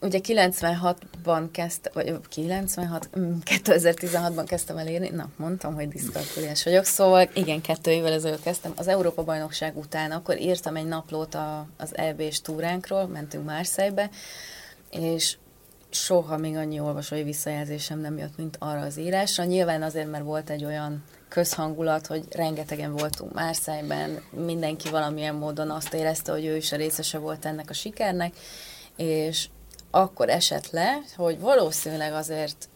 Ugye 96-ban kezdtem, vagy 96, 2016-ban mm, kezdtem el írni, na, mondtam, hogy diszkalkuliás vagyok, szóval igen, kettő évvel ezelőtt kezdtem. Az Európa-bajnokság után akkor írtam egy naplót a, az EB-s túránkról, mentünk Marseille-be, és soha még annyi olvasói visszajelzésem nem jött, mint arra az írásra. Nyilván azért, mert volt egy olyan közhangulat, hogy rengetegen voltunk Márszájban, mindenki valamilyen módon azt érezte, hogy ő is a részese volt ennek a sikernek, és akkor esett le, hogy valószínűleg azért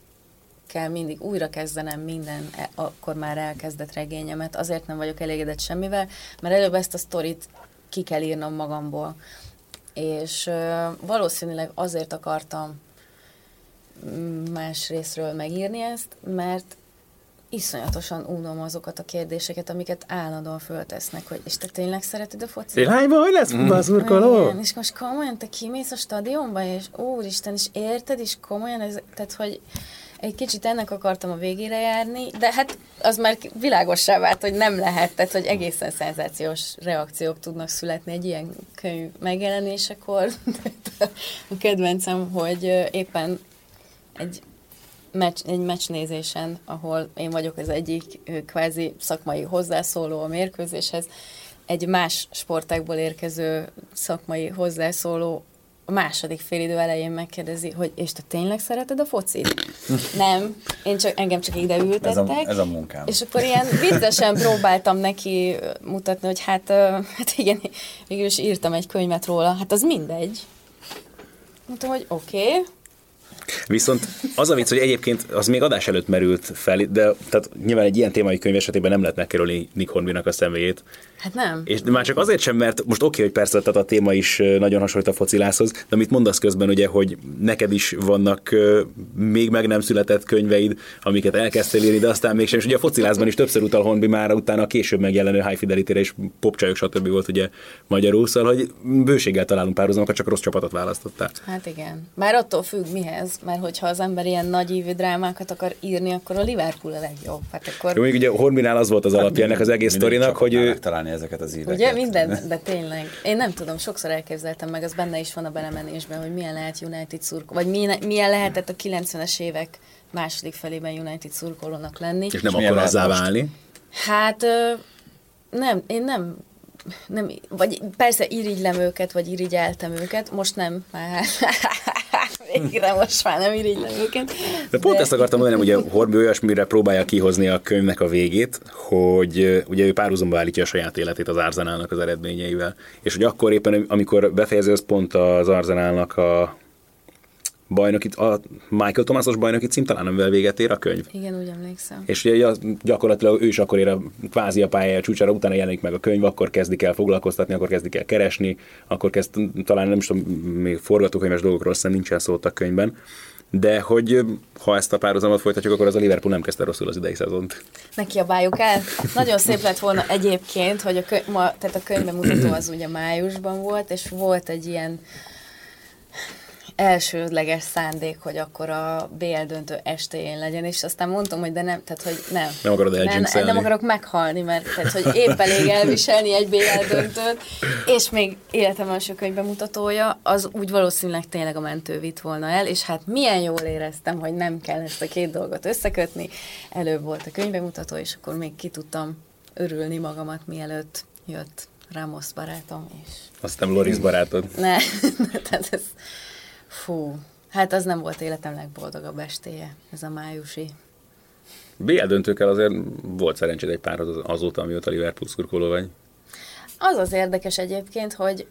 kell mindig újra kezdenem minden e, akkor már elkezdett regényemet, azért nem vagyok elégedett semmivel, mert előbb ezt a sztorit ki kell írnom magamból. És ö, valószínűleg azért akartam más részről megírni ezt, mert iszonyatosan unom azokat a kérdéseket, amiket állandóan föltesznek, hogy és te tényleg szereted a focit? Lányban, hogy lesz futballszurkoló? És most komolyan te kimész a stadionba, és úristen, és érted, és komolyan, ez, tehát hogy egy kicsit ennek akartam a végére járni, de hát az már világossá vált, hogy nem lehet, tehát hogy egészen szenzációs reakciók tudnak születni egy ilyen könyv megjelenésekor. a kedvencem, hogy éppen egy meccs, egy meccsnézésen, ahol én vagyok az egyik kvázi szakmai hozzászóló a mérkőzéshez, egy más sportákból érkező szakmai hozzászóló a második félidő elején megkérdezi, hogy és te tényleg szereted a focit? Nem, én csak, engem csak ide ültettek. Ez a, ez a munkám. És akkor ilyen viccesen próbáltam neki mutatni, hogy hát, hát igen, végül is írtam egy könyvet róla, hát az mindegy. Mondtam, hogy oké, okay, Viszont az a vicc, hogy egyébként az még adás előtt merült fel, de tehát nyilván egy ilyen témai könyv esetében nem lehet megkerülni Nick Hornbynak a személyét. Hát nem. És már csak azért sem, mert most oké, okay, hogy persze tehát a téma is nagyon hasonlít a focilászhoz, de amit mondasz közben ugye, hogy neked is vannak még meg nem született könyveid, amiket elkezdtél írni, de aztán mégsem. És ugye a focilászban is többször utal Hornby már utána a később megjelenő High fidelity és popcsajok, stb. volt ugye magyarul, szóval, hogy bőséggel találunk párhuzamokat, csak rossz csapatot választottál. Hát igen. Már attól függ mihez, mert hogyha az ember ilyen nagy ívű drámákat akar írni, akkor a Liverpool a legjobb. Hát akkor... Jó, még ugye Hornbinál az volt az hát alapja ennek az egész sztorinak, hogy ő... találni ezeket az íveket. Ugye minden, de tényleg. Én nem tudom, sokszor elképzeltem meg, az benne is van a belemenésben, hogy milyen lehet United szurkoló, vagy milyen, milyen lehetett a 90-es évek második felében United szurkolónak lenni. És nem akkor azzá válni? Hát nem, én nem nem, vagy persze irigylem őket, vagy irigyeltem őket, most nem, már Végre most már nem irigylem őket. De pont ezt akartam mondani, hogy a Horby olyasmire próbálja kihozni a könyvnek a végét, hogy ugye ő párhuzamba állítja a saját életét az Arzenálnak az eredményeivel. És hogy akkor éppen, amikor befejezi az pont az Arzenálnak a bajnoki, a Michael Thomasos bajnoki cím talán amivel véget ér a könyv. Igen, úgy emlékszem. És ugye gyakorlatilag ő is akkor ér a kvázi a pályája csúcsára, utána jelenik meg a könyv, akkor kezdik el foglalkoztatni, akkor kezdik el keresni, akkor kezd, talán nem is tudom, még forgatókönyves dolgokról hiszem nincsen szó a könyvben. De hogy ha ezt a párhuzamot folytatjuk, akkor az a Liverpool nem kezdte rosszul az idei szezont. Ne kiabáljuk el. Nagyon szép lett volna egyébként, hogy a, könyv, ma, tehát a könyvbemutató az ugye májusban volt, és volt egy ilyen elsődleges szándék, hogy akkor a BL döntő estéjén legyen, és aztán mondtam, hogy de nem, tehát hogy nem. Nem akarod nem, nem akarok meghalni, mert tehát, hogy épp elég elviselni egy BL döntőt, és még életem első könyvbemutatója, az úgy valószínűleg tényleg a mentő vitt volna el, és hát milyen jól éreztem, hogy nem kell ezt a két dolgot összekötni. Előbb volt a könyvbemutató, és akkor még ki tudtam örülni magamat, mielőtt jött Ramos barátom, és Aztán Loris barátod. ne, tehát ez, fú, hát az nem volt életem legboldogabb estéje, ez a májusi. BL döntőkkel azért volt szerencséd egy pár az- azóta, amióta Liverpool szurkoló vagy. Az az érdekes egyébként, hogy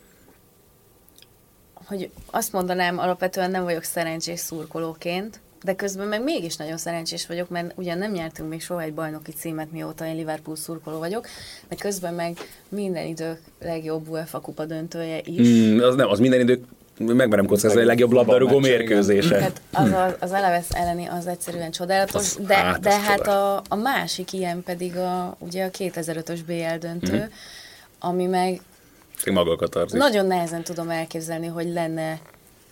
hogy azt mondanám, alapvetően nem vagyok szerencsés szurkolóként, de közben meg mégis nagyon szerencsés vagyok, mert ugyan nem nyertünk még soha egy bajnoki címet, mióta én Liverpool szurkoló vagyok, de közben meg minden idők legjobb UEFA kupa döntője is. Mm, az nem, az minden idő, megmerem kockázni, a legjobb labdarúgó mérkőzése. Hát az, a, az Eleves elleni az egyszerűen csodálatos, Az- de, hát, de hát a, a másik ilyen pedig a, ugye a 2005-ös BL döntő, Mhm. ami meg Maga katarzis. nagyon nehezen tudom elképzelni, hogy lenne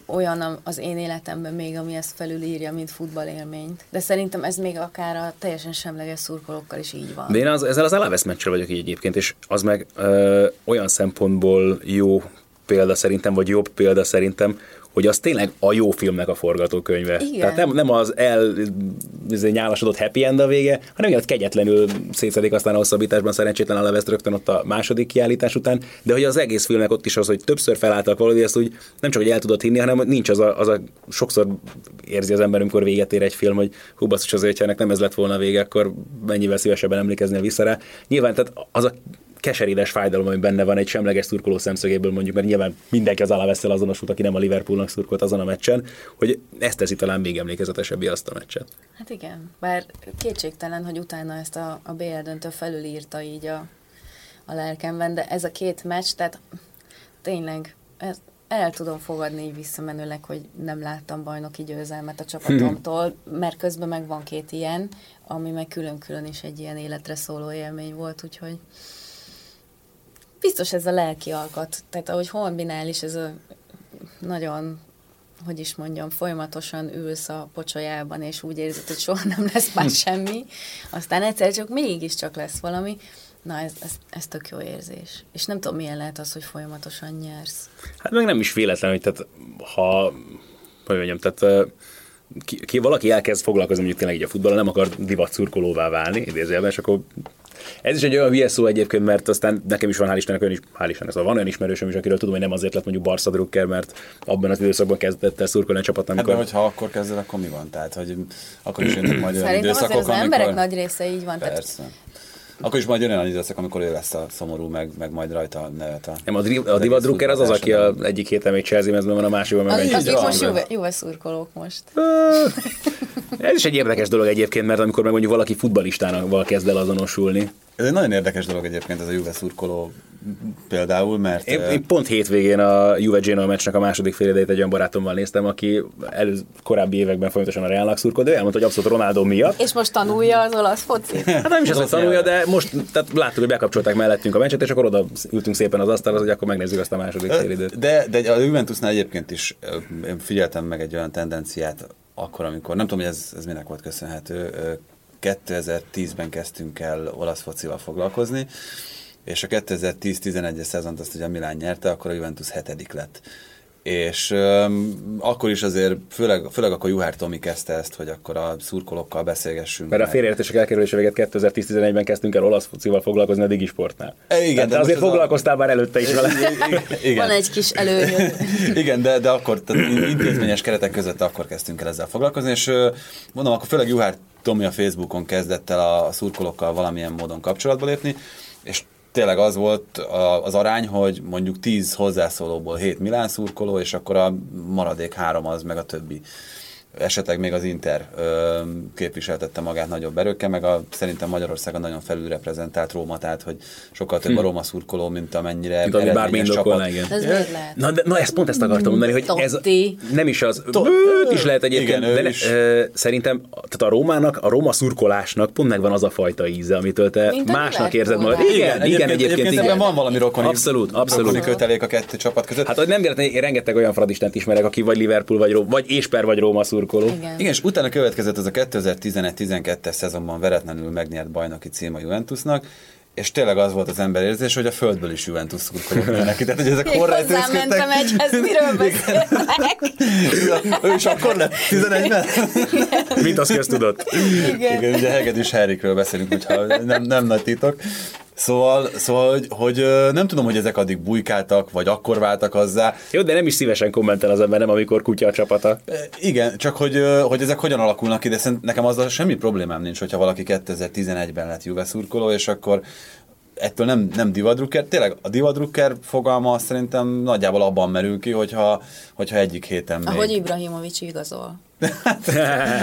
olyan az én életemben még, ami ezt felülírja, mint futballélményt. De szerintem ez még akár a teljesen semleges szurkolókkal is így van. De én az, ezzel az Alaves meccsel vagyok így egyébként, és az meg ö, olyan szempontból jó példa szerintem, vagy jobb példa szerintem, hogy az tényleg a jó filmnek a forgatókönyve. Igen. Tehát nem, nem az el izé, nyálasodott happy end a vége, hanem ilyen kegyetlenül szétszedik aztán a hosszabbításban szerencsétlen Alaves rögtön ott a második kiállítás után, de hogy az egész filmnek ott is az, hogy többször felálltak valahogy, ezt úgy nem csak, hogy el tudod hinni, hanem nincs az a, az a sokszor érzi az ember, amikor véget ér egy film, hogy hú, basszus, azért, ha ennek nem ez lett volna a vége, akkor mennyivel szívesebben emlékeznél vissza rá. Nyilván, tehát az a keserédes fájdalom, ami benne van egy semleges szurkoló szemszögéből mondjuk, mert nyilván mindenki az Alavesszel azonosult, aki nem a Liverpoolnak szurkolt azon a meccsen, hogy ezt teszi talán még emlékezetesebbé azt a meccset. Hát igen, bár kétségtelen, hogy utána ezt a, a BL döntő felülírta így a, a lelkemben, de ez a két meccs, tehát tényleg ez, el tudom fogadni így visszamenőleg, hogy nem láttam bajnoki győzelmet a csapatomtól, mert közben meg van két ilyen, ami meg külön-külön is egy ilyen életre szóló élmény volt, úgyhogy biztos ez a lelki alkat. Tehát ahogy Holmbinál is ez a nagyon hogy is mondjam, folyamatosan ülsz a pocsolyában, és úgy érzed, hogy soha nem lesz már semmi, aztán egyszer csak mégiscsak lesz valami. Na, ez, ez, ez tök jó érzés. És nem tudom, milyen lehet az, hogy folyamatosan nyersz. Hát meg nem is véletlen, hogy tehát, ha, hogy mondjam, tehát ki, ki, valaki elkezd foglalkozni mondjuk tényleg így a futballal, nem akar divat szurkolóvá válni, idézőjelben, és akkor ez is egy olyan hülye szó egyébként, mert aztán nekem is van, hál' Istennek, olyan is, hál' Istennek, szóval van olyan ismerősöm is, akiről tudom, hogy nem azért lett mondjuk Barca drukker, mert abban az időszakban kezdett el szurkolni a csapat, Hát amikor... de hogyha akkor kezded, akkor mi van? Tehát, hogy akkor is jönnek majd olyan időszakok, az emberek amikor... nagy része így van. Tehát Persze. Akkor is majd jön olyan időszak, amikor ő lesz a szomorú, meg, meg majd rajta nevet a... nem, a, dri- a divat drukker az az, aki a egyik héten még Chelsea mezben van, a másikban meg egy van, most de- Juve, Juve szurkolók most. Ez is egy érdekes dolog egyébként, mert amikor meg mondjuk valaki futballistának kezd el azonosulni. Ez egy nagyon érdekes dolog egyébként ez a Juve szurkoló például, mert... Én, eh, én pont hétvégén a Juve Genoa meccsnek a második fél idejét egy olyan barátommal néztem, aki elő, korábbi években folyamatosan a Realnak szurkolt, de ő elmondta, hogy abszolút Ronaldo miatt. És most tanulja az olasz focit. Hát nem is az, hogy tanulja, de most tehát láttuk, hogy bekapcsolták mellettünk a meccset, és akkor oda ültünk szépen az asztalhoz, hogy akkor megnézzük azt a második fél időt. De, de a Juventusnál egyébként is én figyeltem meg egy olyan tendenciát akkor, amikor, nem tudom, hogy ez, ez minek volt köszönhető, ö, 2010-ben kezdtünk el olasz focival foglalkozni, és a 2010-11-es szezont azt ugye a Milán nyerte, akkor a Juventus hetedik lett. és öm, akkor is azért, főleg, főleg akkor Juhár Tomi kezdte ezt, hogy akkor a szurkolókkal beszélgessünk. Mert a meg. félreértések elkerülése véget 2010-11-ben kezdtünk el olasz focival foglalkozni a Digisportnál. E, igen, Tehát de azért ez a- foglalkoztál már előtte is vele. Igen. Van egy kis előnyöd. Igen, de, de akkor tehát intézményes keretek között akkor kezdtünk el ezzel foglalkozni, és mondom, akkor főleg Juhár Tomi a Facebookon kezdett el a szurkolókkal valamilyen módon kapcsolatba lépni, és tényleg az volt a- az arány, hogy mondjuk 10 hozzászólóból 7 Milán szurkoló, és akkor a maradék három az, meg a többi esetleg még az Inter ö, képviseltette magát nagyobb erőkkel, meg a, szerintem Magyarországon nagyon felülreprezentált Róma, tehát hogy sokkal több a Róma szurkoló, mint amennyire Mint ami bármi indokolná, igen. Ez miért lehet? Na, de, na, ezt pont ezt akartam mondani, hogy ez nem is az, is lehet egyébként, Igen, de ne, is. ö, szerintem tehát a Rómának, a Róma szurkolásnak pont megvan az a fajta íze, amitől te Mint másnak érzed magad. Igen, igen, egyébként, egyébként igen. van valami rokoni, Abszolút, abszolút. rokoni kötelék a kettő csapat között. Hát hogy nem véletlenül, én rengeteg olyan fradistent ismerek, aki vagy Liverpool, vagy, Ró- vagy Ésper, vagy Róma szurkoló. Igen. Igen, és utána következett az a 2011-12-es szezonban veretlenül megnyert bajnoki cím a Juventusnak, és tényleg az volt az ember érzés, hogy a földből is Juventus szurkolók neki. Tehát, hogy ezek Még horrá hozzám mentem egyhez, miről beszélnek? Ő is akkor lett 11-ben? Mint azt köztudott. Igen. Igen, ugye Hegedűs Henrikről beszélünk, hogyha nem, nem nagy titok. Szóval, szóval hogy, hogy nem tudom, hogy ezek addig bujkáltak, vagy akkor váltak azzá. Jó, de nem is szívesen kommentel az ember, nem amikor kutya a csapata. Igen, csak hogy, hogy ezek hogyan alakulnak ki, de nekem azzal semmi problémám nincs, hogyha valaki 2011-ben lett Juve szurkoló, és akkor ettől nem, nem divadrukker. Tényleg a divadrukker fogalma szerintem nagyjából abban merül ki, hogyha, hogyha egyik héten még... Ahogy Ibrahimovic igazol.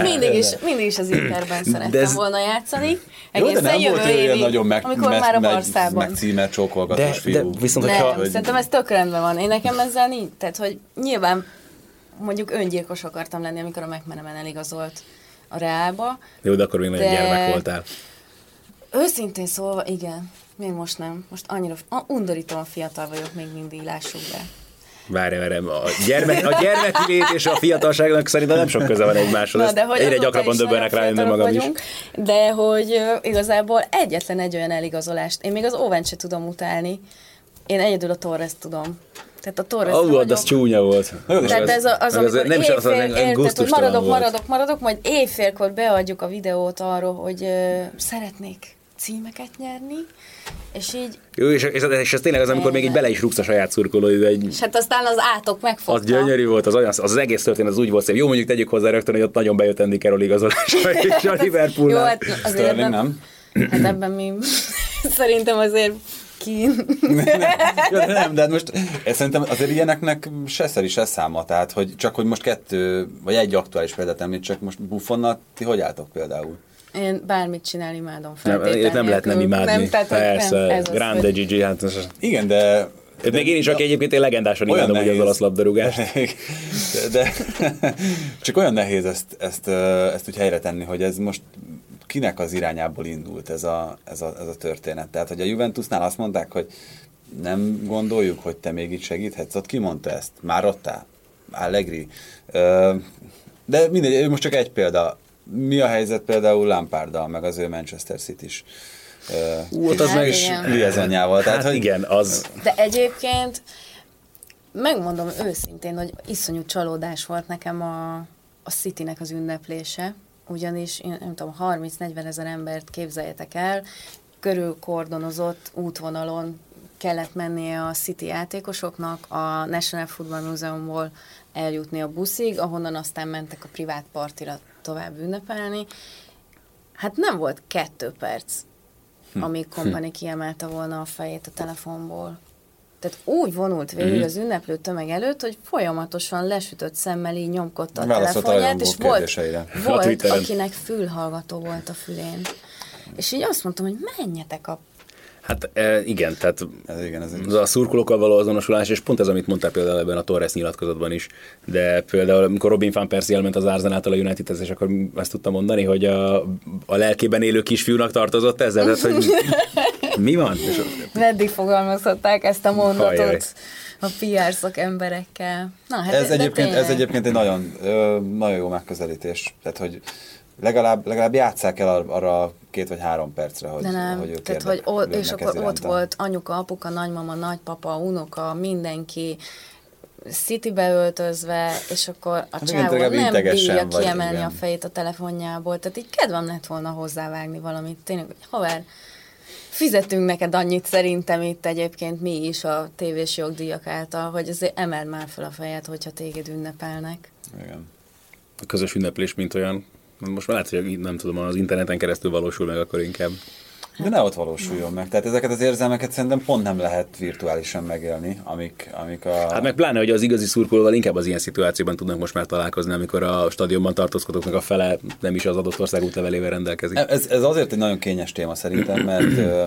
mindig, is, mindig is az Interben szerettem ez- volna játszani. Jó, de Egészen nem jövő volt évig, nagyon meg, amikor meg, már a meg, Barszában. meg címer csókolgatós De, fiú. de viszont, Nem, hogyha... hogy- szerintem ez tök rendben van. Én nekem ezzel nincs. Tehát, hogy nyilván mondjuk öngyilkos akartam lenni, amikor a McManaman eligazolt a Reálba. Jó, de akkor még nagyon De- gyermek voltál. Őszintén szólva, igen. Még most nem. Most annyira a- undorítóan fiatal vagyok még mindig, lássuk be. Várj, várj, a, gyermek, a gyermeki lét és a fiatalságnak szerintem nem sok köze van egymáshoz. Ezt egyre azóta gyakrabban is döbbenek rá, én fiatalok magam is. vagyunk, De hogy igazából egyetlen egy olyan eligazolást, én még az Óvent se tudom utálni, én egyedül a Torres tudom. Tehát a Torres oh, az csúnya volt. tehát ez a- az, amikor nem is az, az, az, az hogy maradok, maradok, maradok, majd évfélkor beadjuk a videót arról, hogy ö, szeretnék címeket nyerni, és így, Jó, és, és, és ez tényleg az, amikor még így bele is rúgsz a saját szurkolóidő egy és hát aztán az átok megfogta. az gyönyörű volt, az, olyan, az, az egész történet az úgy volt szép. Jó, mondjuk tegyük hozzá rögtön, hogy ott nagyon bejött Andy Carroll igazolása és a Liverpool. Jó, hát azért Sterling nem, nem? hát ebben mi szerintem azért kín. Jó, de nem, de hát most én szerintem azért ilyeneknek se szeri, se száma, tehát hogy csak hogy most kettő, vagy egy aktuális példát említsek, most Buffonnal ti hogy álltok például? Én bármit csinálni imádom Nem, feltétel nem lehet nem imádni. Nem, tehát, hogy Persze, nem, ez az, Grande hogy- Gigi, hát ez, Igen, de... de, még én is, aki egyébként én legendásan imádom ugye az olasz labdarúgást. De, de, csak olyan nehéz ezt, ezt, ezt úgy helyre tenni, hogy ez most kinek az irányából indult ez a, ez, a, ez a történet. Tehát, hogy a Juventusnál azt mondták, hogy nem gondoljuk, hogy te még itt segíthetsz. Ott ki mondta ezt? Már ottál? Allegri. Ö, De mindegy, most csak egy példa. Mi a helyzet például Lamparddal, meg az ő Manchester City-s Ú, ott az meg is... igen. liaisonjával. Hát hogy igen, az... De egyébként megmondom őszintén, hogy iszonyú csalódás volt nekem a, a Citynek az ünneplése, ugyanis én nem tudom, 30-40 ezer embert képzeljetek el, körül kordonozott útvonalon kellett mennie a City játékosoknak a National Football Museumból eljutni a buszig, ahonnan aztán mentek a privát partira tovább ünnepelni. Hát nem volt kettő perc, amíg Kompany kiemelte volna a fejét a telefonból. Tehát úgy vonult végig az ünneplő tömeg előtt, hogy folyamatosan lesütött szemmel így nyomkodta a Válaszolt telefonját, és volt, volt akinek fülhallgató volt a fülén. És így azt mondtam, hogy menjetek a Hát e, igen, tehát Ez igen, ez az a szurkolókkal való azonosulás, és pont ez, amit mondtál például ebben a Torres nyilatkozatban is, de például amikor Robin van Persie elment az Arsenal-tól a Unitedhez, és akkor ezt tudtam mondani, hogy a, a lelkében élő kisfiúnak tartozott ezzel, tehát, hogy mi van? És, Meddig fogalmazhatták ezt a mondatot Hajjaj. a PR szakemberekkel? Na, hát ez, de egyébként, ez tényleg. egyébként egy nagyon, ö, nagyon jó megközelítés. Tehát, hogy legalább, legalább játsszák el ar- arra két vagy három percre, hogy, De nem, hogy ők tehát, érdek- hogy o, és akkor ez ott iránta. volt anyuka, apuka, nagymama, nagypapa, unoka, mindenki, Citybe öltözve, és akkor a Hát csávó nem bírja kiemelni igen. a fejét a telefonjából. Tehát így kedvem lett volna hozzávágni valamit. Tényleg, hogy haver, fizetünk neked annyit szerintem itt egyébként mi is a tévés jogdíjak által, hogy azért emeld már fel a fejed, hogyha téged ünnepelnek. Igen. A közös ünneplés, mint olyan. Most már lehet, hogy nem tudom, az interneten keresztül valósul meg, akkor inkább. De ne ott valósuljon meg. Tehát ezeket az érzelmeket szerintem pont nem lehet virtuálisan megélni, amik, amik a... Hát meg pláne, hogy az igazi szurkolóval inkább az ilyen szituációban tudnak most már találkozni, amikor a stadionban tartózkodóknak a fele nem is az adott ország útlevelével rendelkezik. Ez, ez azért egy nagyon kényes téma szerintem, mert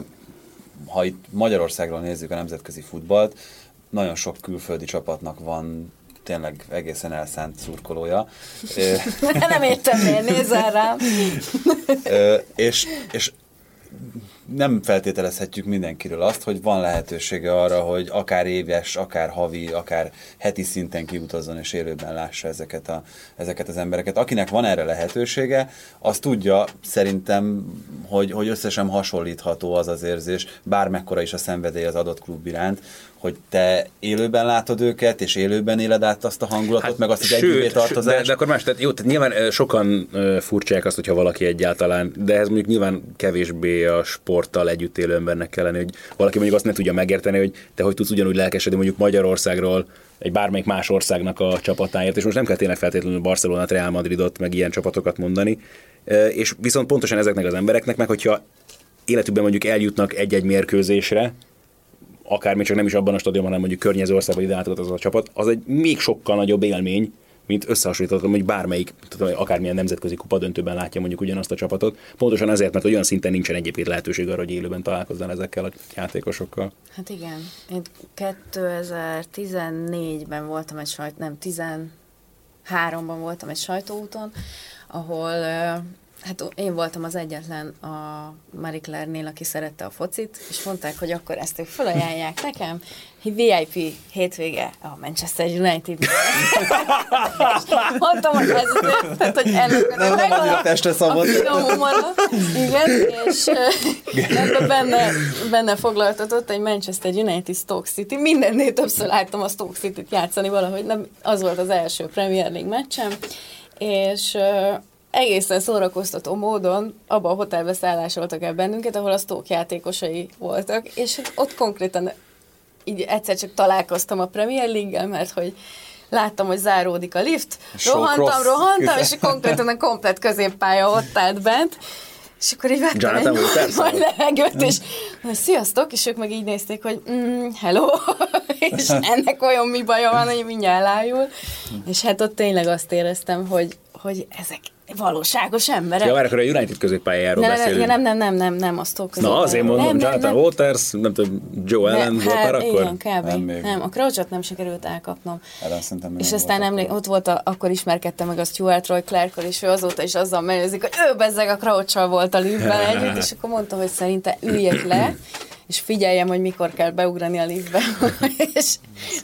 ha itt Magyarországról nézzük a nemzetközi futballt, nagyon sok külföldi csapatnak van tényleg egészen elszánt szurkolója. Nem értem, miért nézel rám. És, és nem feltételezhetjük mindenkiről azt, hogy van lehetősége arra, hogy akár éves, akár havi, akár heti szinten kiutazzon és élőben lássa ezeket, a, ezeket az embereket. Akinek van erre lehetősége, az tudja szerintem, hogy, hogy összesen hasonlítható az az érzés, bármekkora is a szenvedély az adott klub iránt, hogy te élőben látod őket, és élőben éled át azt a hangulatot, hát, meg azt az együvé tartozást. de, de, akkor más, tehát jó, tehát nyilván sokan furcsák azt, hogyha valaki egyáltalán, de ez mondjuk nyilván kevésbé a sporttal együtt élő embernek kellene, hogy valaki mondjuk azt ne tudja megérteni, hogy te hogy tudsz ugyanúgy lelkesedni mondjuk Magyarországról, egy bármelyik más országnak a csapatáért, és most nem kell tényleg feltétlenül Barcelonát, Real Madridot, meg ilyen csapatokat mondani, és viszont pontosan ezeknek az embereknek, meg hogyha életükben mondjuk eljutnak egy-egy mérkőzésre, akár még csak nem is abban a stadionban, hanem mondjuk környező országban ide az a csapat, az egy még sokkal nagyobb élmény, mint összehasonlíthatom, hogy bármelyik, tudom, akármilyen nemzetközi kupadöntőben látja mondjuk ugyanazt a csapatot. Pontosan azért, mert olyan szinten nincsen egyébként lehetőség arra, hogy élőben találkozzon ezekkel a játékosokkal. Hát igen, én 2014-ben voltam egy sajt, nem, 13-ban voltam egy sajtóúton, ahol hát én voltam az egyetlen a Marie Claire-nél, aki szerette a focit, és mondták, hogy akkor ezt ők felajánlják nekem, VIP hétvége a Manchester united. Mondtam, hogy ez azért, tehát, hogy ennek Nem, nem annyira testre finomumara, igen, és ebben benne, benne foglaltatott egy Manchester United Stoke City. Mindennél többször láttam a Stoke City-t játszani valahogy, nem, az volt az első Premier League meccsem, és egészen szórakoztató módon abban a hotelbe szállásoltak el bennünket, ahol a Stoke játékosai voltak, és hát ott konkrétan így egyszer csak találkoztam a Premier League-gel, mert hogy láttam, hogy záródik a lift, Show rohantam, cross. rohantam, és konkrétan a komplet középpálya ott állt bent, és akkor így vettem Jonathan egy nagy levegőt, és mondom, sziasztok, és ők meg így nézték, hogy mm, hello, és ennek olyan mi baja van, hogy mindjárt elájul, és hát ott tényleg azt éreztem, hogy, hogy ezek valóságos emberek. Ja, már akkor a United középpályáról nem, nem, beszélünk. nem, nem, nem, nem, nem, a Stoke Na, azért mondom, nem, nem, Jonathan nem. Waters, nem tudom, Joe Allen Ne, volt hát, már akkor? Igen, kb. Nem Nem, még. nem a Crouchot nem sikerült elkapnom. Ellen szerintem És nem aztán volt emlék, akkor. ott volt, a, akkor ismerkedtem meg a Stuart Roy clark és ő azóta is azzal menőzik, hogy ő bezzeg a Crouchal volt a liftben együtt, és akkor mondta, hogy szerinte üljek le, és figyeljem, hogy mikor kell beugrani a liftbe. és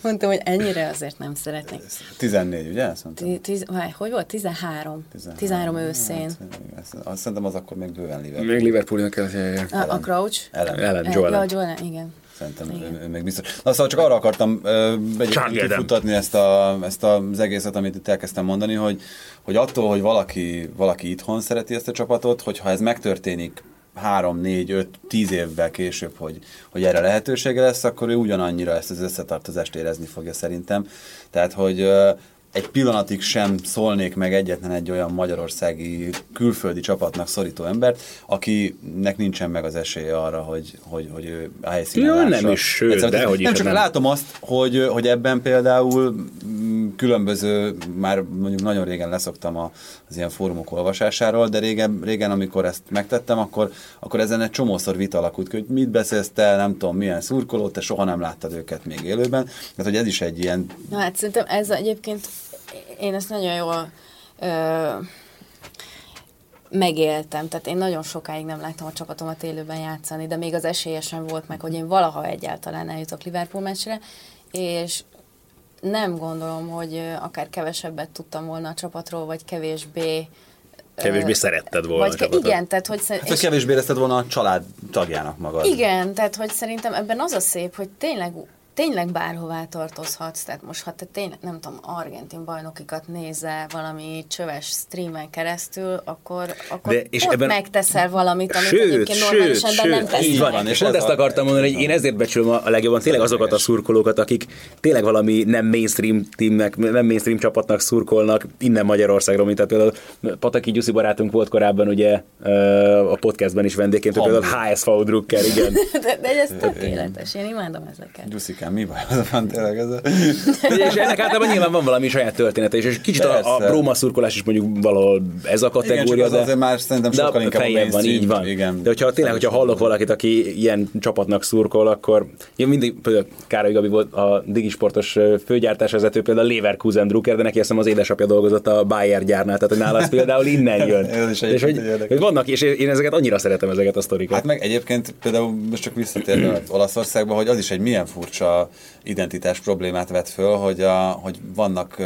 mondtam, hogy ennyire azért nem szeretnék. 14, ugye? Azt mondtam. Tiz, hogy volt? 13. 13 őszén. Hát, azt szerintem az akkor még bőven Liverpool. Még Liverpoolnak kellett. A, a Crouch? Ellen. Ellen, Eh, Joe Ja, Allen. Joe Allen, igen. Szerintem Igen. ő, ő még biztos. Na szóval csak arra akartam Adam. kifutatni ezt, a, ezt az egészet, amit itt elkezdtem mondani, hogy, hogy attól, hogy valaki, valaki itthon szereti ezt a csapatot, hogyha ez megtörténik három, négy, öt, tíz évvel később, hogy, hogy erre lehetősége lesz, akkor ő ugyanannyira ezt az összetartozást érezni fogja szerintem. Tehát, hogy egy pillanatig sem szólnék meg egyetlen egy olyan magyarországi külföldi csapatnak szorító embert, akinek nincsen meg az esélye arra, hogy, hogy, hogy ő a helyszínen Ja, nem is, sőt, Egyszerűen, dehogy is, Nem csak nem. látom azt, hogy, hogy ebben például mm, különböző, már mondjuk nagyon régen leszoktam a, az ilyen fórumok olvasásáról, de régen, régen amikor ezt megtettem, akkor, akkor ezen egy csomószor vita alakult hogy mit beszélsz te, nem tudom, milyen szurkoló, te soha nem láttad őket még élőben. Tehát, hogy ez is egy ilyen Na hát szerintem ez egyébként, én ezt nagyon jól ö, megéltem, tehát én nagyon sokáig nem láttam a csapatomat élőben játszani, de még az esélye sem volt meg, hogy én valaha egyáltalán eljutok Liverpool meccsre, és nem gondolom, hogy akár kevesebbet tudtam volna a csapatról, vagy kevésbé Kevésbé szeretted volna vagy a csapatot. Igen, tehát hogy szer- Hát, kevésbé érezted volna a család tagjának magad. igen, tehát hogy szerintem ebben az a szép, hogy tényleg, tényleg bárhová tartozhatsz, tehát most ha te tényleg, nem tudom, argentin bajnokikat nézel valami csöves streamen keresztül, akkor, akkor De- és ott ebben- megteszel valamit, amit Sőt, egyébként normális sőt, ember nem sőt, tesz így van, és pont ez ezt akartam mondani, hogy én ezért becsülöm a legjobban tényleg azokat a szurkolókat, akik tényleg valami nem mainstream teamnek, nem mainstream csapatnak szurkolnak innen Magyarországról, mint tehát például Pataki Gyuszi barátunk volt korábban ugye a podcastben is vendégként, például HSV Drucker, igen. De, de ez tökéletes, én imádom ezeket. Gyuszikám, mi baj van tényleg ez? a- és ennek általában nyilván van valami saját története és kicsit a, a. Bróma szurkolás is mondjuk valahol ez a Igen, kategória, az de, azért már szerintem de sokkal inkább a van, így van. igen. de hogyha tényleg, hogyha hallok valakit, aki ilyen csapatnak szurkol, akkor én mindig, például Károly Gabi volt a digisportos főgyártásvezető, például Leverkusen Drucker, de neki azt az édesapja dolgozott a Bayer gyárnál, tehát hogy nála az például innen jön. És egyébként hogy, érdekes. hogy vannak, és én ezeket annyira szeretem ezeket a sztorikat. Hát meg egyébként például most csak visszatérve Olaszországba, hogy az is egy milyen furcsa identitás problémát vet föl, hogy, a, hogy vannak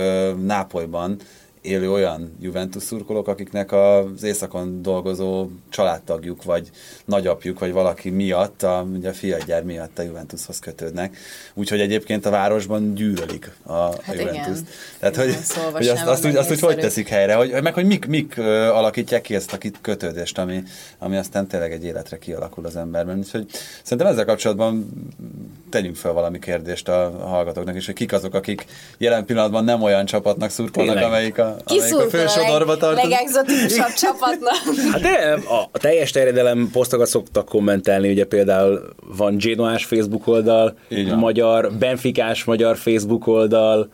Nápolyban élő olyan Juventus szurkolók, akiknek az éjszakon dolgozó családtagjuk, vagy nagyapjuk, vagy valaki miatt, a, ugye a fiatgyár miatt a Juventushoz kötődnek. Úgyhogy egyébként a városban gyűlölik a, a Hát Juventus. igen. Tehát, hogy, szóval hogy azt, azt, úgy, azt úgy hogy teszik helyre, hogy, meg hogy mik, mik ö, alakítják ki ezt a kit- kötődést, ami, ami aztán tényleg egy életre kialakul az emberben. Úgyhogy szerintem ezzel kapcsolatban tegyünk fel valami kérdést a hallgatóknak is, hogy kik azok, akik jelen pillanatban nem olyan csapatnak szurkolnak, Tényleg. amelyik a, Ki amelyik a fősodorba leg, tartozik. legexotikusabb csapatnak? Hát de a, a teljes terjedelem posztokat szoktak kommentelni, ugye például van Genoás Facebook oldal, magyar, Benficás magyar Facebook oldal,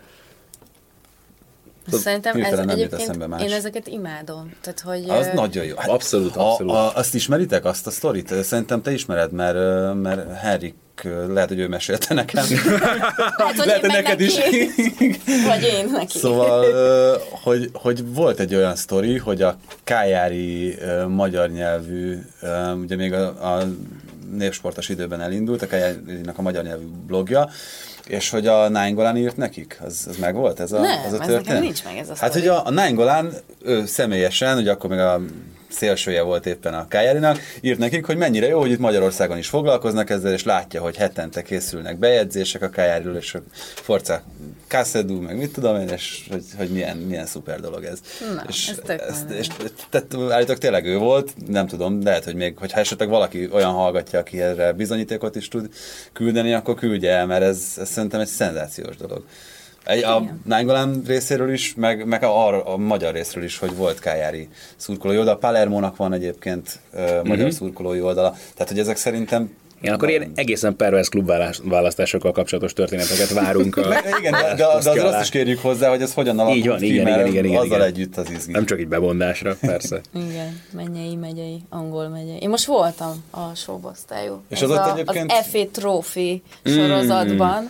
Szerintem ez nem jut egyébként, eszembe más. én ezeket imádom. Tehát, hogy, Az ö, nagyon jó. Hát Abszolút, a, abszolút. A, azt ismeritek, azt a sztorit? Szerintem te ismered, mert, mert Henrik ö, lehet, hogy ő mesélte nekem. lehet, hogy lehet, én neked is. Vagy én neki. Szóval, hogy, hogy volt egy olyan sztori, hogy a Kájári magyar nyelvű, ugye még a, a népsportos időben elindult, a Kájárinak a magyar nyelvű blogja, és hogy a Nainggolan írt nekik? Az, az meg volt ez a, Nem, az a történet? nekem nincs meg ez a Hát, sztori. hogy a, a Nainggolan ő személyesen, ugye akkor még a szélsője volt éppen a Kájárinak, írt nekik, hogy mennyire jó, hogy itt Magyarországon is foglalkoznak ezzel, és látja, hogy hetente készülnek bejegyzések a Kájáriról, és a Forca Kassedú, meg mit tudom én, és hogy, hogy milyen, milyen szuper dolog ez. Na, és, ez ezt, és tehát állítólag tényleg ő volt, nem tudom, lehet, hogy még, hogyha esetleg valaki olyan hallgatja, aki erre bizonyítékot is tud küldeni, akkor küldje el, mert ez, ez szerintem egy szenzációs dolog. Egy, a. Nainggolan részéről is, meg, meg a, a, magyar részről is, hogy volt Kájári szurkolói oldal. Palermónak van egyébként uh, magyar uh-huh. szurkolói oldala. Tehát, hogy ezek szerintem... Igen, akkor ilyen egészen pervers klubválasztásokkal kapcsolatos történeteket várunk. A, Igen, de, de, de azért azt is kérjük hozzá, hogy ez hogyan alakult Így van, ki, igen, mert igen, igen, igen, azzal igen. együtt az izgi. nem csak így bemondásra, persze. Igen, mennyei, megyei, angol megyei. Én most voltam a showbosztályú. És Ez az ott a, egyébként- Az FA Trophy sorozatban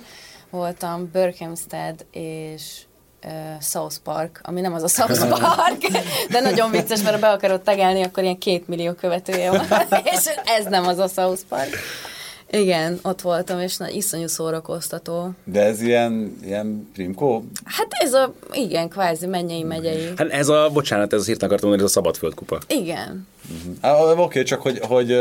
voltam Berkhamsted és uh, South Park, ami nem az a South Park, de nagyon vicces, mert ha be akarod tegelni, akkor ilyen két millió követője van, és ez nem az a South Park. Igen, ott voltam, és na, iszonyú szórakoztató. De ez ilyen, ilyen primkó? Hát ez a, igen, kvázi mennyei megyei. Hát ez a, bocsánat, ez az hirtelen akartam mondani, ez a szabadföldkupa. Igen. Ah, Oké, csak hogy, hogy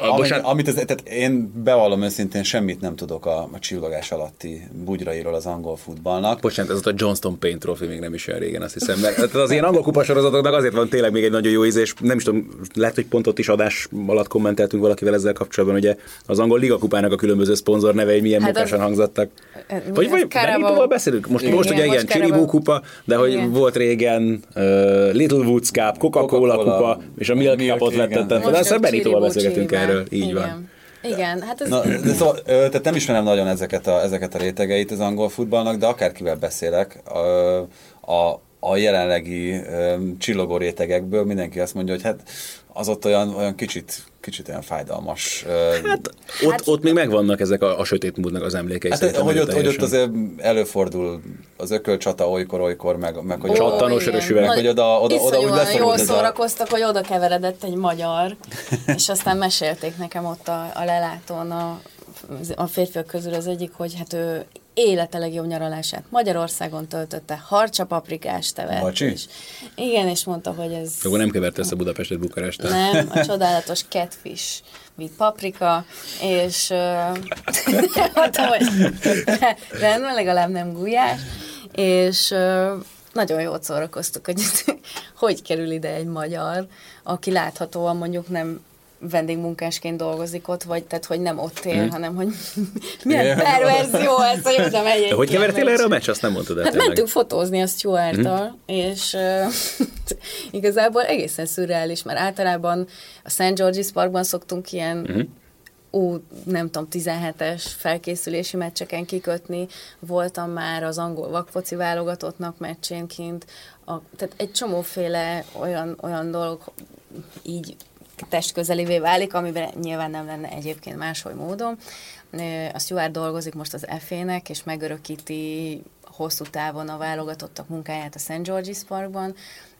ö, amit, bocsánat. amit az, tehát én bevallom őszintén, semmit nem tudok a, a csillogás alatti bugyrairól az angol futballnak. Bocsánat, ez ott a Johnston Paint Trophy még nem is olyan régen, azt hiszem. Mert tehát az ilyen angol kupasorozatoknak azért van tényleg még egy nagyon jó íz, és nem is tudom, lehet, hogy pont ott is adás alatt kommenteltünk valakivel ezzel kapcsolatban, ugye az angol ligakupának a különböző szponzor nevei milyen Hát hát az- munkásan hangzottak. Mi Vagy, ez? vagy Carabao- Benito-val beszélünk? Most, Igen, most ugye most igen, Csiribú kupa, de hogy Igen. volt régen uh, Little Woods Cup, Coca-Cola, Coca-Cola, kupa, és a Milk Cupot lettettem. De aztán Benito-val beszélgetünk Csirivel. Erről, így Igen. van. Igen, hát ez... Na, de szóval, ö, tehát nem ismerem nagyon ezeket a, ezeket a rétegeit az angol futballnak, de akárkivel beszélek, ö, a, a jelenlegi ö, csillogó rétegekből mindenki azt mondja, hogy hát az ott olyan, olyan kicsit, kicsit olyan fájdalmas. Hát ott, ott még megvannak ezek a, a sötét módnak az emlékei. Hát, hogy ott, hogy ott azért előfordul az ökölcsata olykor-olykor, meg, meg hogy Csattanos örös üveg. Hogy oda- oda- oda úgy leszorult jól ez a- szórakoztak, hogy oda keveredett egy magyar, és aztán mesélték nekem ott a, a lelátón a, a férfiak közül az egyik, hogy hát ő élete legjobb nyaralását Magyarországon töltötte, harcsa paprikás tevet. Bacsi? És, igen, és mondta, hogy ez... Akkor nem kevert össze Budapestet Bukarestet. Nem, a csodálatos catfish mit paprika, és uh, mondtam, hogy rendben, legalább nem gulyás, és uh, nagyon jót szórakoztuk, hogy hogy kerül ide egy magyar, aki láthatóan mondjuk nem vendégmunkásként dolgozik ott, vagy tehát, hogy nem ott él, mm. hanem, hogy milyen perverzió ez, hogy oda megy egy De hogy kevertél erre a meccs. Azt nem mondtad el Hát tényleg. mentünk fotózni a Stuart-tal, mm. és uh, igazából egészen szürreális, mert általában a St. George's Parkban szoktunk ilyen Mhm. ú, nem tudom, 17-es felkészülési meccseken kikötni. Voltam már az angol vakfoci válogatottnak meccsénként. A, tehát egy csomóféle olyan, olyan dolog így testközelévé válik, amiben nyilván nem lenne egyébként máshogy módon. A Stuart dolgozik most az FA-nek, és megörökíti hosszú távon a válogatottak munkáját a St. George's Parkban,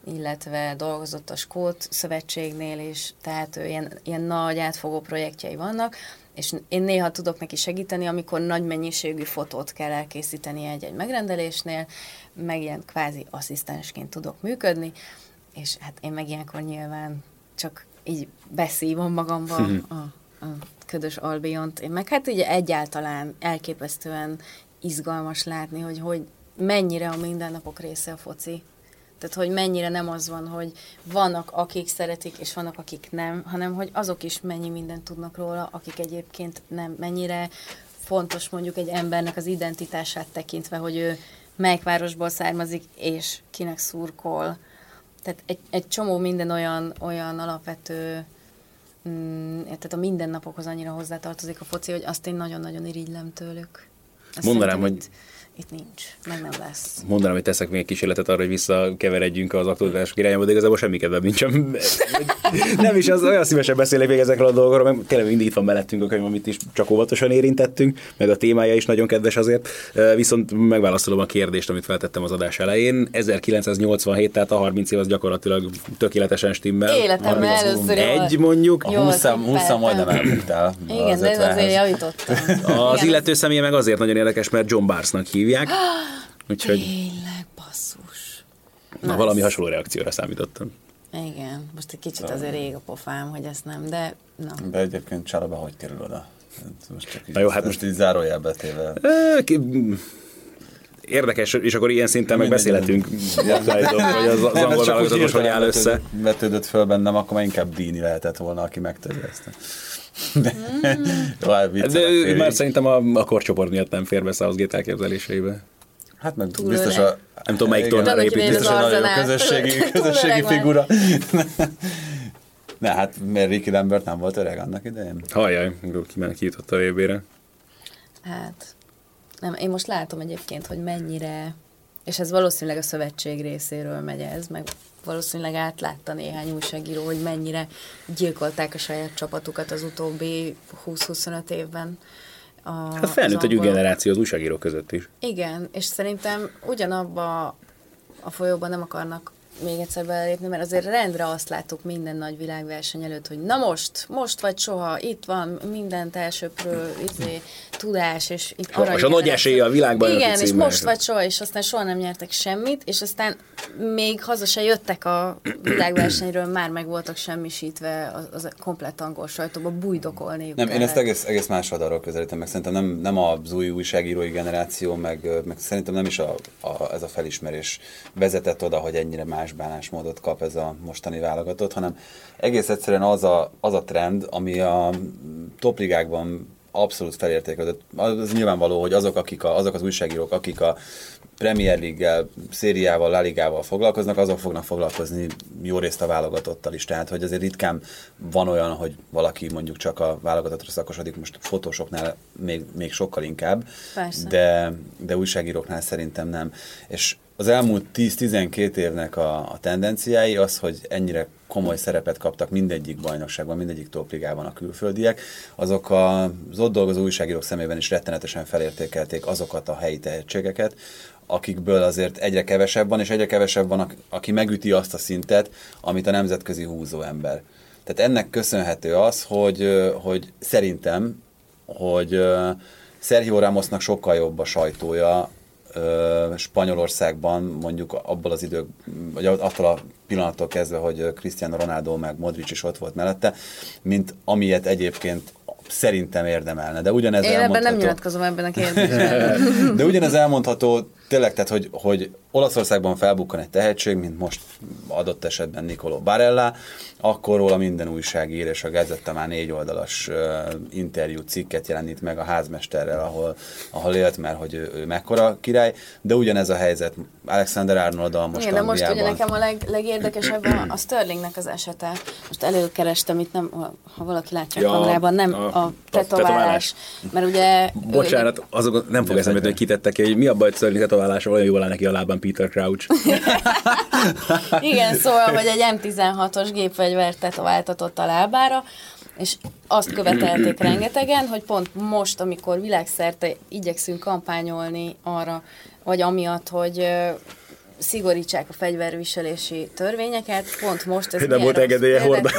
illetve dolgozott a Skót szövetségnél is, tehát ilyen, ilyen nagy átfogó projektjei vannak, és én néha tudok neki segíteni, amikor nagy mennyiségű fotót kell elkészíteni egy-egy megrendelésnél, meg ilyen kvázi asszisztensként tudok működni, és hát én meg ilyenkor nyilván csak így beszívom magamba a, a ködös Albiont. Én meg hát ugye egyáltalán elképesztően izgalmas látni, hogy, hogy mennyire a mindennapok része a foci. Tehát, hogy mennyire nem az van, hogy vannak, akik szeretik, és vannak, akik nem, hanem, hogy azok is mennyi mindent tudnak róla, akik egyébként nem. Mennyire fontos mondjuk egy embernek az identitását tekintve, hogy ő melyik városból származik, és kinek szurkol. Tehát egy, egy csomó minden olyan, olyan alapvető, mm, tehát a mindennapokhoz annyira hozzátartozik a foci, hogy azt én nagyon-nagyon irigylem tőlük. Azt Mondanám, hogy- Itt, nincs, meg nem lesz. Mondanám, hogy teszek még egy kísérletet arra, hogy visszakeveredjünk az aktualitások irányába, de igazából semmi kedvem nincs. Nem is, az olyan szívesen beszélek még ezekről a dolgokról, mert tényleg mindig itt van mellettünk a könyv, amit is csak óvatosan érintettünk, meg a témája is nagyon kedves azért. Viszont megválaszolom a kérdést, amit feltettem az adás elején. 1987, tehát a 30 év az gyakorlatilag tökéletesen stimmel. Életemben 30 először Egy mondjuk. Jó, 20 az 20 percen. majdnem elbuktál. Igen, de ez 50-hez. azért javítottam. Az Igen, illető személye meg azért nagyon érdekes, mert John Barsnak hívják. Úgyhogy Tényleg, basszus. na, valami hasonló reakcióra számítottam. Igen, most egy kicsit azért rég a pofám, hogy ezt nem, de na. De egyébként Csaloba hogy kerül oda? Hát Most csak így, Na jó, hát most így zárójelbe téve. Ö, ki- Érdekes, és akkor ilyen szinten meg beszélhetünk, Szállítom, hogy az, az Nem, angol ez csak úgy válogatotos hogy áll hirtelen össze. vetődött- Vetődött föl bennem, akkor már inkább Dini lehetett volna, aki megtörje ezt. De, jó, hát De ő már szerintem a, a korcsoport miatt nem fér be Southgate elképzeléseibe. Hát meg Túl biztos öreg. a... Nem tudom, melyik tornára épít. az Biztos, hogy nagyon jó közösségi, közösségi figura. Ne, hát mert Ricky Lambert nem volt öreg annak idején? Hajjaj, ki, ki jutott a VB-re. Hát, nem, én most látom egyébként, hogy mennyire, és ez valószínűleg a szövetség részéről megy ez, meg valószínűleg átlátta néhány újságíró, hogy mennyire gyilkolták a saját csapatukat az utóbbi 20-25 évben. A, Hát felnőtt egy új generáció az újságírók között is. Igen, és szerintem ugyanabba a folyóban nem akarnak még egyszer belépni, mert azért rendre azt láttuk minden nagy világverseny előtt, hogy na most, most vagy soha, itt van mindent elsőprő, izé, tudás, és itt És a nagy esélye a világbajnoki Igen, és most vagy soha, és aztán soha nem nyertek semmit, és aztán még haza se jöttek a világversenyről, már meg voltak semmisítve az, az a komplett angol sajtóba, bújdokolniuk Nem, én ezt egész, egész más oldalról közelítem, meg. Szerintem nem, nem az új újságírói generáció, meg, meg szerintem nem is a, a, ez a felismerés vezetett oda, hogy ennyire más bánásmódot kap ez a mostani válogatott, hanem egész egyszerűen az a, az a trend, ami a topligákban abszolút felértékelődött. Az nyilvánvaló, hogy azok, akik a, azok az újságírók, akik a Premier League-gel, szériával, La Ligával foglalkoznak, azok fognak foglalkozni jó részt a válogatottal is. Tehát, hogy azért ritkán van olyan, hogy valaki mondjuk csak a válogatottra szakosodik, most fotósoknál még, még sokkal inkább, Persze. de, de újságíróknál szerintem nem. És az elmúlt 10-12 évnek a, a tendenciái az, hogy ennyire komoly szerepet kaptak mindegyik bajnokságban, mindegyik topligában a külföldiek, azok az ott dolgozó újságírók szemében is rettenetesen felértékelték azokat a helyi tehetségeket, akikből azért egyre kevesebb van, és egyre kevesebb van, ak- aki megüti azt a szintet, amit a nemzetközi húzó ember. Tehát ennek köszönhető az, hogy, hogy szerintem, hogy Sergio Ramosnak sokkal jobb a sajtója, Spanyolországban mondjuk abból az idők, vagy attól a pillanattól kezdve, hogy Cristiano Ronaldo meg Modric is ott volt mellette, mint amilyet egyébként szerintem érdemelne. De ugyanez Én ebben nem elmondható- nyilatkozom ebben a kérdésben. de ugyanez elmondható tényleg, tehát, hogy, hogy Olaszországban felbukkan egy tehetség, mint most adott esetben Nicolò Barella, akkor róla minden újság ír, és a Gazetta már négy oldalas uh, interjú cikket jelenít meg a házmesterrel, ahol, ahol élt, mert hogy ő, ő mekkora király, de ugyanez a helyzet Alexander Arnoldal most Igen, de most ugye nekem a leg, legérdekesebb a, a Sterlingnek az esete. Most előkerestem itt, nem, ha valaki látja Ja, a kamerában, nem a- a, a tetoválás. tetoválás. Mert ugye... Bocsánat, azok nem fog eszembe hogy kitettek ki, hogy mi a baj, hogy Sterling tetoválása, olyan jól áll neki a lábán Peter Crouch. Igen, szóval, hogy egy M16-os gépfegyvert tetováltatott a lábára, és azt követelték rengetegen, hogy pont most, amikor világszerte igyekszünk kampányolni arra, vagy amiatt, hogy szigorítsák a fegyverviselési törvényeket, pont most ez Nem volt engedélye hordani.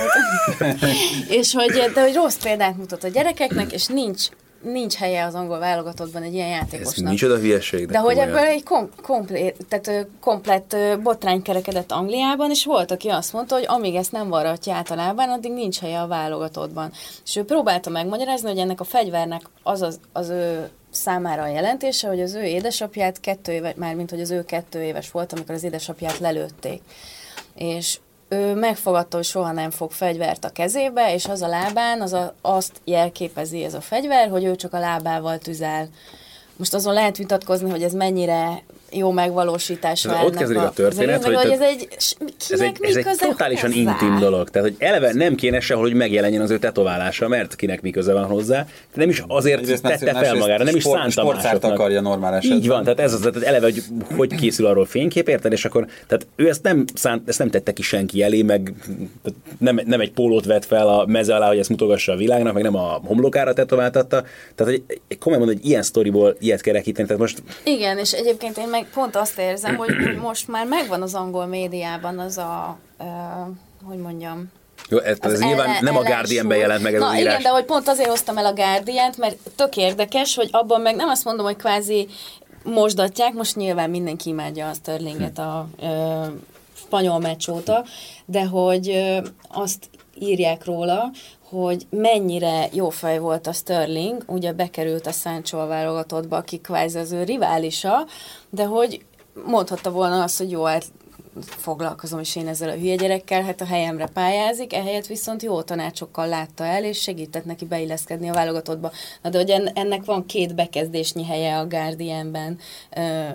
és hogy, de hogy rossz példát mutat a gyerekeknek, és nincs nincs helye az angol válogatottban egy ilyen Ez játékosnak. micsoda hülyeség. De hogy komolyan. ebből egy kom- komplét, tehát komplett botrány kerekedett Angliában, és volt, aki azt mondta, hogy amíg ezt nem varratja általában, addig nincs helye a válogatottban. És ő próbálta megmagyarázni, hogy ennek a fegyvernek az az, az ő számára a jelentése, hogy az ő édesapját kettő éve, mármint hogy az ő kettő éves volt, amikor az édesapját lelőtték. És ő megfogadta, hogy soha nem fog fegyvert a kezébe, és az a lábán az a, azt jelképezi ez a fegyver, hogy ő csak a lábával tüzel. Most azon lehet vitatkozni, hogy ez mennyire jó megvalósítása Tehát ott ennek kezdődik a történet, hogy hogy ez egy, Ez egy, ez egy totálisan hozzá? intim dolog. Tehát, hogy eleve nem kéne sehol, hogy megjelenjen az ő tetoválása, mert kinek mi köze van hozzá. Nem is azért Egyrészt tette fel magára, nem is sport- szánta sportszárt másoknak. akarja normál esetben. Így van, tehát ez az, tehát eleve, hogy hogy készül arról fénykép, érted, és akkor, tehát ő ezt nem, szánt, ezt nem tette ki senki elé, meg nem, nem egy pólót vett fel a meze alá, hogy ezt mutogassa a világnak, meg nem a homlokára tetováltatta. Tehát, hogy egy, komolyan mondom, hogy ilyen sztoriból ilyet kerekíteni, tehát most Igen, és egyébként én meg pont azt érzem, hogy most már megvan az angol médiában az a, uh, hogy mondjam, jó, ez, ez az nyilván ellen- nem a. Guardianben jelent meg ez Na az igen, írás. de hogy pont azért hoztam el a Guardian-t, mert tök érdekes, hogy abban meg nem azt mondom, hogy kvázi mosdatják, most nyilván mindenki imádja a Sterlinget a ö, spanyol meccs óta, de hogy ö, azt írják róla, hogy mennyire jó fej volt a Sterling, ugye bekerült a Sancho a válogatottba, aki kvázi az ő riválisa, de hogy mondhatta volna azt, hogy jó, hát foglalkozom is én ezzel a hülye gyerekkel, hát a helyemre pályázik, ehelyett viszont jó tanácsokkal látta el, és segített neki beilleszkedni a válogatottba. Na de hogy en- ennek van két bekezdésnyi helye a Guardianben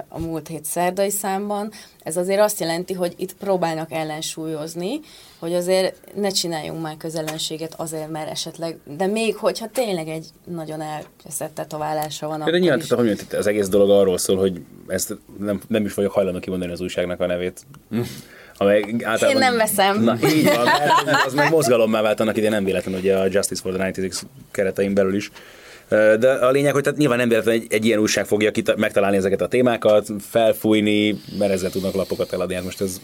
a múlt hét szerdai számban, ez azért azt jelenti, hogy itt próbálnak ellensúlyozni, hogy azért ne csináljunk már közelenséget azért, mert esetleg, de még hogyha tényleg egy nagyon elcseszett tetoválása van, De nyilván is. tehát, hogy az egész dolog arról szól, hogy ezt nem, nem is vagyok hajlandó kimondani az újságnak a nevét. Amely általában... Én nem veszem. Na, így van, mert az meg mozgalommá vált annak ide nem véletlen, ugye a Justice for the 96 keretein belül is. De a lényeg, hogy tehát nyilván nem véletlen egy, egy ilyen újság fogja kita- megtalálni ezeket a témákat, felfújni, mert ezzel tudnak lapokat eladni. Hát most ez,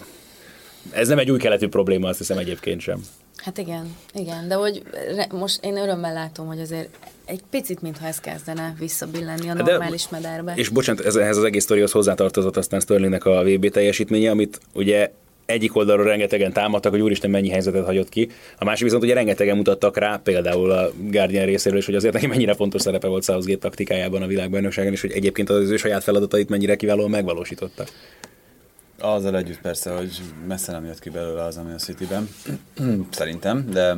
ez nem egy új keletű probléma, azt hiszem egyébként sem. Hát igen, igen, de hogy re- most én örömmel látom, hogy azért egy picit, mintha ez kezdene visszabillenni a De- normális mederbe. És bocsánat, ez, ehhez az egész sztorihoz hozzátartozott aztán Sterlingnek a VB teljesítménye, amit ugye egyik oldalról rengetegen támadtak, hogy úristen mennyi helyzetet hagyott ki. A másik viszont ugye rengetegen mutattak rá, például a Guardian részéről is, hogy azért neki mennyire fontos szerepe volt Southgate taktikájában a világbajnokságon, és hogy egyébként az ő saját feladatait mennyire kiválóan megvalósította. Azzal együtt persze, hogy messze nem jött ki belőle az, ami a City-ben. Szerintem, de,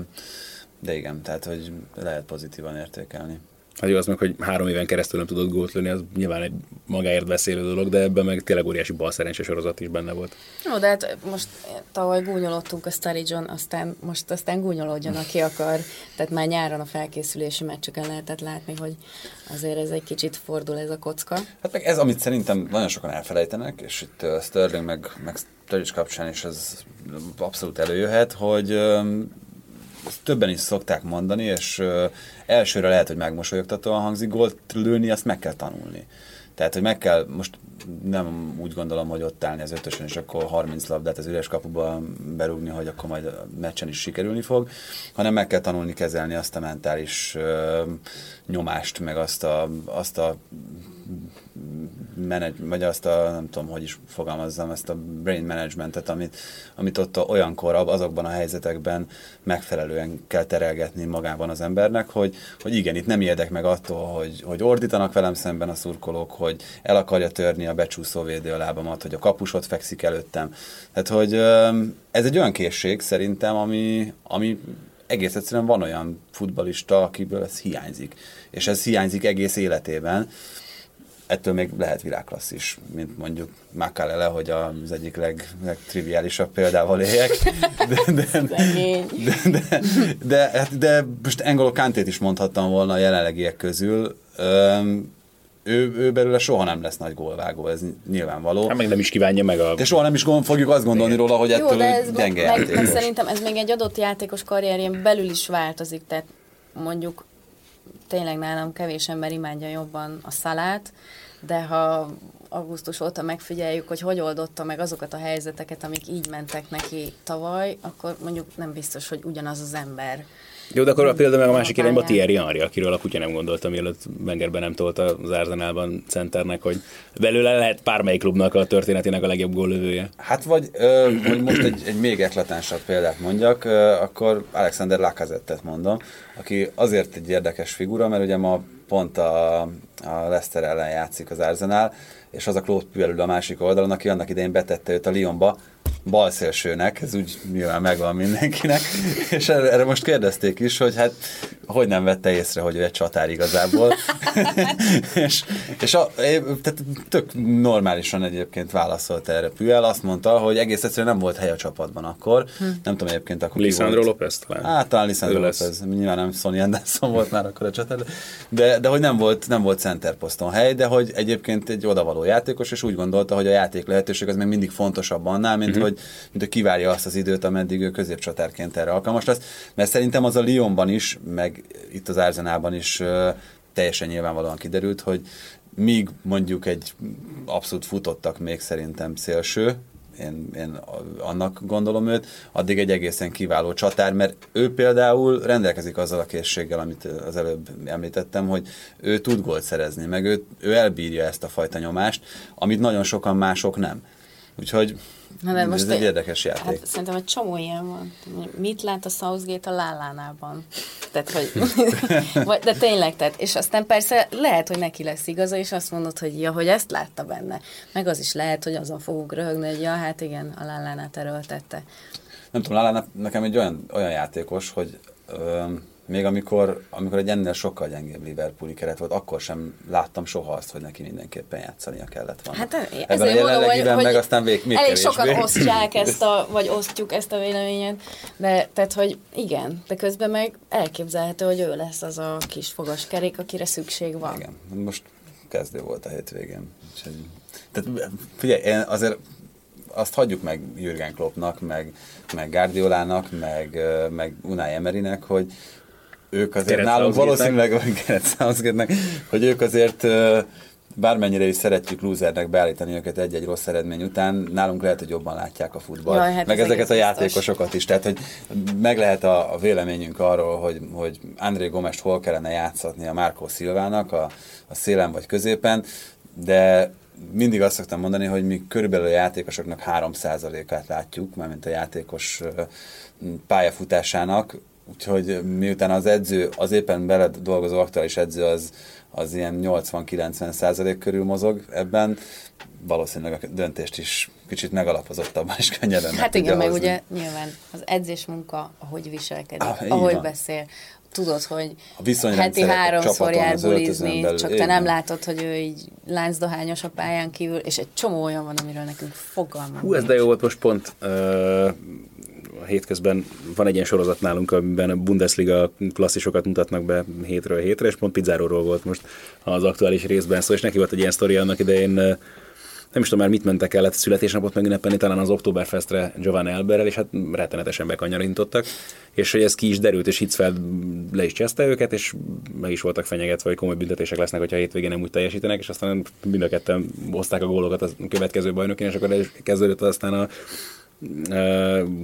de igen, tehát, hogy lehet pozitívan értékelni. Hát jó, az meg, hogy három éven keresztül nem tudott gólt lőni, az nyilván egy magáért beszélő dolog, de ebben meg tényleg óriási bal szerencsés sorozat is benne volt. Jó, de hát most tavaly gúnyolottunk a Sturridge-on, aztán most aztán gúnyolódjon, aki akar. Tehát már nyáron a felkészülési meccseken lehetett látni, hogy azért ez egy kicsit fordul ez a kocka. Hát meg ez, amit szerintem nagyon sokan elfelejtenek, és itt uh, Sterling meg, meg Sturridge kapcsán is ez abszolút előjöhet, hogy um, ezt többen is szokták mondani, és elsőre lehet, hogy megmosolyogtatóan hangzik, gólt lőni, azt meg kell tanulni. Tehát, hogy meg kell, most nem úgy gondolom, hogy ott állni az ötösön, és akkor 30 labdát az üres kapuba berúgni, hogy akkor majd a meccsen is sikerülni fog, hanem meg kell tanulni kezelni azt a mentális ö, nyomást, meg azt a, azt a menedj, vagy azt a, nem tudom, hogy is fogalmazzam, ezt a brain managementet, amit, amit ott olyankor, azokban a helyzetekben megfelelően kell terelgetni magában az embernek, hogy, hogy igen, itt nem ijedek meg attól, hogy, hogy ordítanak velem szemben a szurkolók, hogy el akarja törni a becsúszó védő a lábamat, hogy a kapusot fekszik előttem. Tehát, hogy ez egy olyan készség szerintem, ami, ami egész egyszerűen van olyan futbalista, akiből ez hiányzik. És ez hiányzik egész életében ettől még lehet világklassz is, mint mondjuk Makalele, hogy az egyik leg, legtriviálisabb példával éljek. De, de, de, de, de, de most Engolo Kantét is mondhattam volna a jelenlegiek közül. Öm, ő, ő belőle soha nem lesz nagy gólvágó, ez nyilvánvaló. Hát meg nem is kívánja meg a... De soha nem is gond, fogjuk azt gondolni róla, hogy ettől Jó, de ez gyenge meg, meg, szerintem ez még egy adott játékos karrierjén belül is változik, tehát mondjuk tényleg nálam kevés ember imádja jobban a szalát, de ha augusztus óta megfigyeljük, hogy hogy oldotta meg azokat a helyzeteket, amik így mentek neki tavaly, akkor mondjuk nem biztos, hogy ugyanaz az ember. Jó, de akkor a példa meg a másik irányba Thierry Henry, akiről a kutya nem gondolta, mielőtt Wengerben nem tolta az Arsenalban centernek, hogy belőle lehet bármelyik klubnak a történetének a legjobb góllövője. Hát vagy, ö, hogy most egy, egy még eklatánsabb példát mondjak, ö, akkor Alexander Lacazette-et mondom, aki azért egy érdekes figura, mert ugye ma pont a, a Leicester ellen játszik az Arsenal, és az a Claude Puel a másik oldalon, aki annak idején betette őt a Lyonba, balszélsőnek, ez úgy nyilván megvan mindenkinek, és erre, erre most kérdezték is, hogy hát hogy nem vette észre, hogy ő egy csatár igazából. és és a, tehát tök normálisan egyébként válaszolt erre Püel, azt mondta, hogy egész egyszerűen nem volt hely a csapatban akkor. Hm. Nem tudom egyébként akkor Lisandro López talán. Hát talán Lisandro López. Nyilván nem Sonny Anderson volt már akkor a csatár. De, de hogy nem volt, nem volt center poszton hely, de hogy egyébként egy odavaló játékos, és úgy gondolta, hogy a játék lehetőség az még mindig fontosabb annál, mint, hm. hogy, mint hogy kivárja azt az időt, ameddig ő középcsatárként erre alkalmas lesz. Mert szerintem az a Lyonban is, meg itt az Arzenában is teljesen nyilvánvalóan kiderült, hogy míg mondjuk egy abszolút futottak még szerintem szélső, én, én annak gondolom őt, addig egy egészen kiváló csatár, mert ő például rendelkezik azzal a készséggel, amit az előbb említettem, hogy ő tud gólt szerezni, meg ő, ő elbírja ezt a fajta nyomást, amit nagyon sokan mások nem. Úgyhogy Na de most ez egy érdekes játék. Hát, szerintem egy csomó ilyen van. Mit lát a Southgate a Lálánában? Tehát, hogy, de tényleg, tehát, és aztán persze lehet, hogy neki lesz igaza, és azt mondod, hogy ja, hogy ezt látta benne. Meg az is lehet, hogy azon fogunk röhögni, hogy ja, hát igen, a Lálánát erőltette. Nem tudom, Lálánát nekem egy olyan, olyan játékos, hogy ö, még amikor, amikor egy ennél sokkal gyengébb Liverpooli keret volt, akkor sem láttam soha azt, hogy neki mindenképpen játszania kellett volna. Hát Ebben a jelenlegiben meg aztán vég, még elég kevésbé. sokan osztják ezt a, vagy osztjuk ezt a véleményet, de tehát, hogy igen, de közben meg elképzelhető, hogy ő lesz az a kis fogaskerék, akire szükség van. Igen, most kezdő volt a hétvégén. tehát figyelj, én azért azt hagyjuk meg Jürgen Kloppnak, meg, meg Guardiolának, meg, meg Unai Emerynek, hogy, ők azért nálunk valószínűleg, hogy ők azért bármennyire is szeretjük lúzernek beállítani őket egy-egy rossz eredmény után, nálunk lehet, hogy jobban látják a futball. Jaj, hát meg ez ezeket a játékosokat is. Tehát, hogy meg lehet a, a véleményünk arról, hogy, hogy André Gomest hol kellene játszatni a Márkó Szilvának, a, a szélen vagy középen, de mindig azt szoktam mondani, hogy mi körülbelül a játékosoknak 3%-át látjuk, mármint a játékos pályafutásának, Úgyhogy miután az edző, az éppen beled dolgozó aktuális edző az, az ilyen 80-90 százalék körül mozog ebben, valószínűleg a döntést is kicsit megalapozottabban is könnyebben Hát igen, meg ugye nyilván az edzés munka, ahogy viselkedik, ah, ahogy van. beszél, tudod, hogy a heti háromszor jár bulizni, csak te nem látod, hogy ő így láncdohányos a pályán kívül, és egy csomó olyan van, amiről nekünk fogalmunk Hú, ez de jó volt most pont uh, a hétközben van egy ilyen sorozat nálunk, amiben a Bundesliga klasszisokat mutatnak be hétről hétre, és pont Pizzáróról volt most az aktuális részben szó, és neki volt egy ilyen sztori annak idején nem is tudom már mit mentek el, születésnapot megünnepelni, talán az Oktoberfestre Giovanni Elberrel, és hát rettenetesen bekanyarintottak, és hogy ez ki is derült, és Hitzfeld le is cseszte őket, és meg is voltak fenyegetve, hogy komoly büntetések lesznek, hogyha a hétvégén nem úgy teljesítenek, és aztán mind a ketten hozták a gólokat a következő bajnokin, és akkor kezdődött aztán a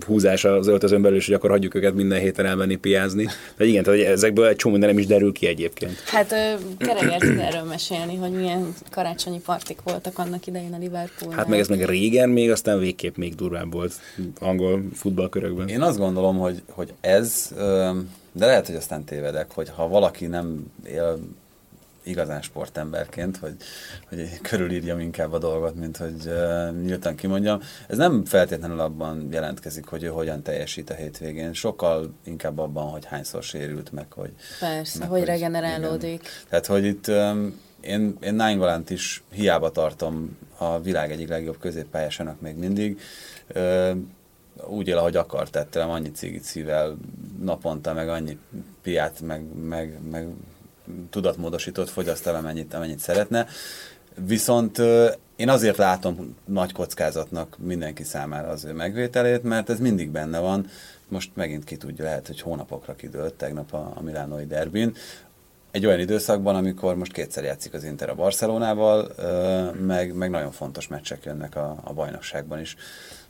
húzás az öltözön belül, és hogy akkor hagyjuk őket minden héten elmenni piázni. De igen, tehát ezekből egy csomó minden nem is derül ki egyébként. Hát Kereger tud erről mesélni, hogy milyen karácsonyi partik voltak annak idején a Liverpool. Hát meg ez meg régen még, aztán végképp még durvább volt angol futballkörökben. Én azt gondolom, hogy, hogy ez, de lehet, hogy aztán tévedek, hogy ha valaki nem él igazán sportemberként, hogy, hogy körülírjam inkább a dolgot, mint hogy uh, nyíltan kimondjam. Ez nem feltétlenül abban jelentkezik, hogy ő hogyan teljesít a hétvégén, sokkal inkább abban, hogy hányszor sérült meg, hogy... Persze, meg, hogy, hogy regenerálódik. Igen. Tehát, hogy itt um, én, én Nainggolant is hiába tartom a világ egyik legjobb középpályásának még mindig. Uh, úgy él, ahogy akar, tettem annyi cigit szível naponta, meg annyi piát, meg, meg, meg tudatmódosított fogyaszt el, amennyit, amennyit szeretne. Viszont én azért látom nagy kockázatnak mindenki számára az ő megvételét, mert ez mindig benne van. Most megint ki tudja, lehet, hogy hónapokra kidőlt tegnap a, a Milánói derbin. Egy olyan időszakban, amikor most kétszer játszik az Inter a Barcelonával, meg, meg nagyon fontos meccsek jönnek a, a bajnokságban is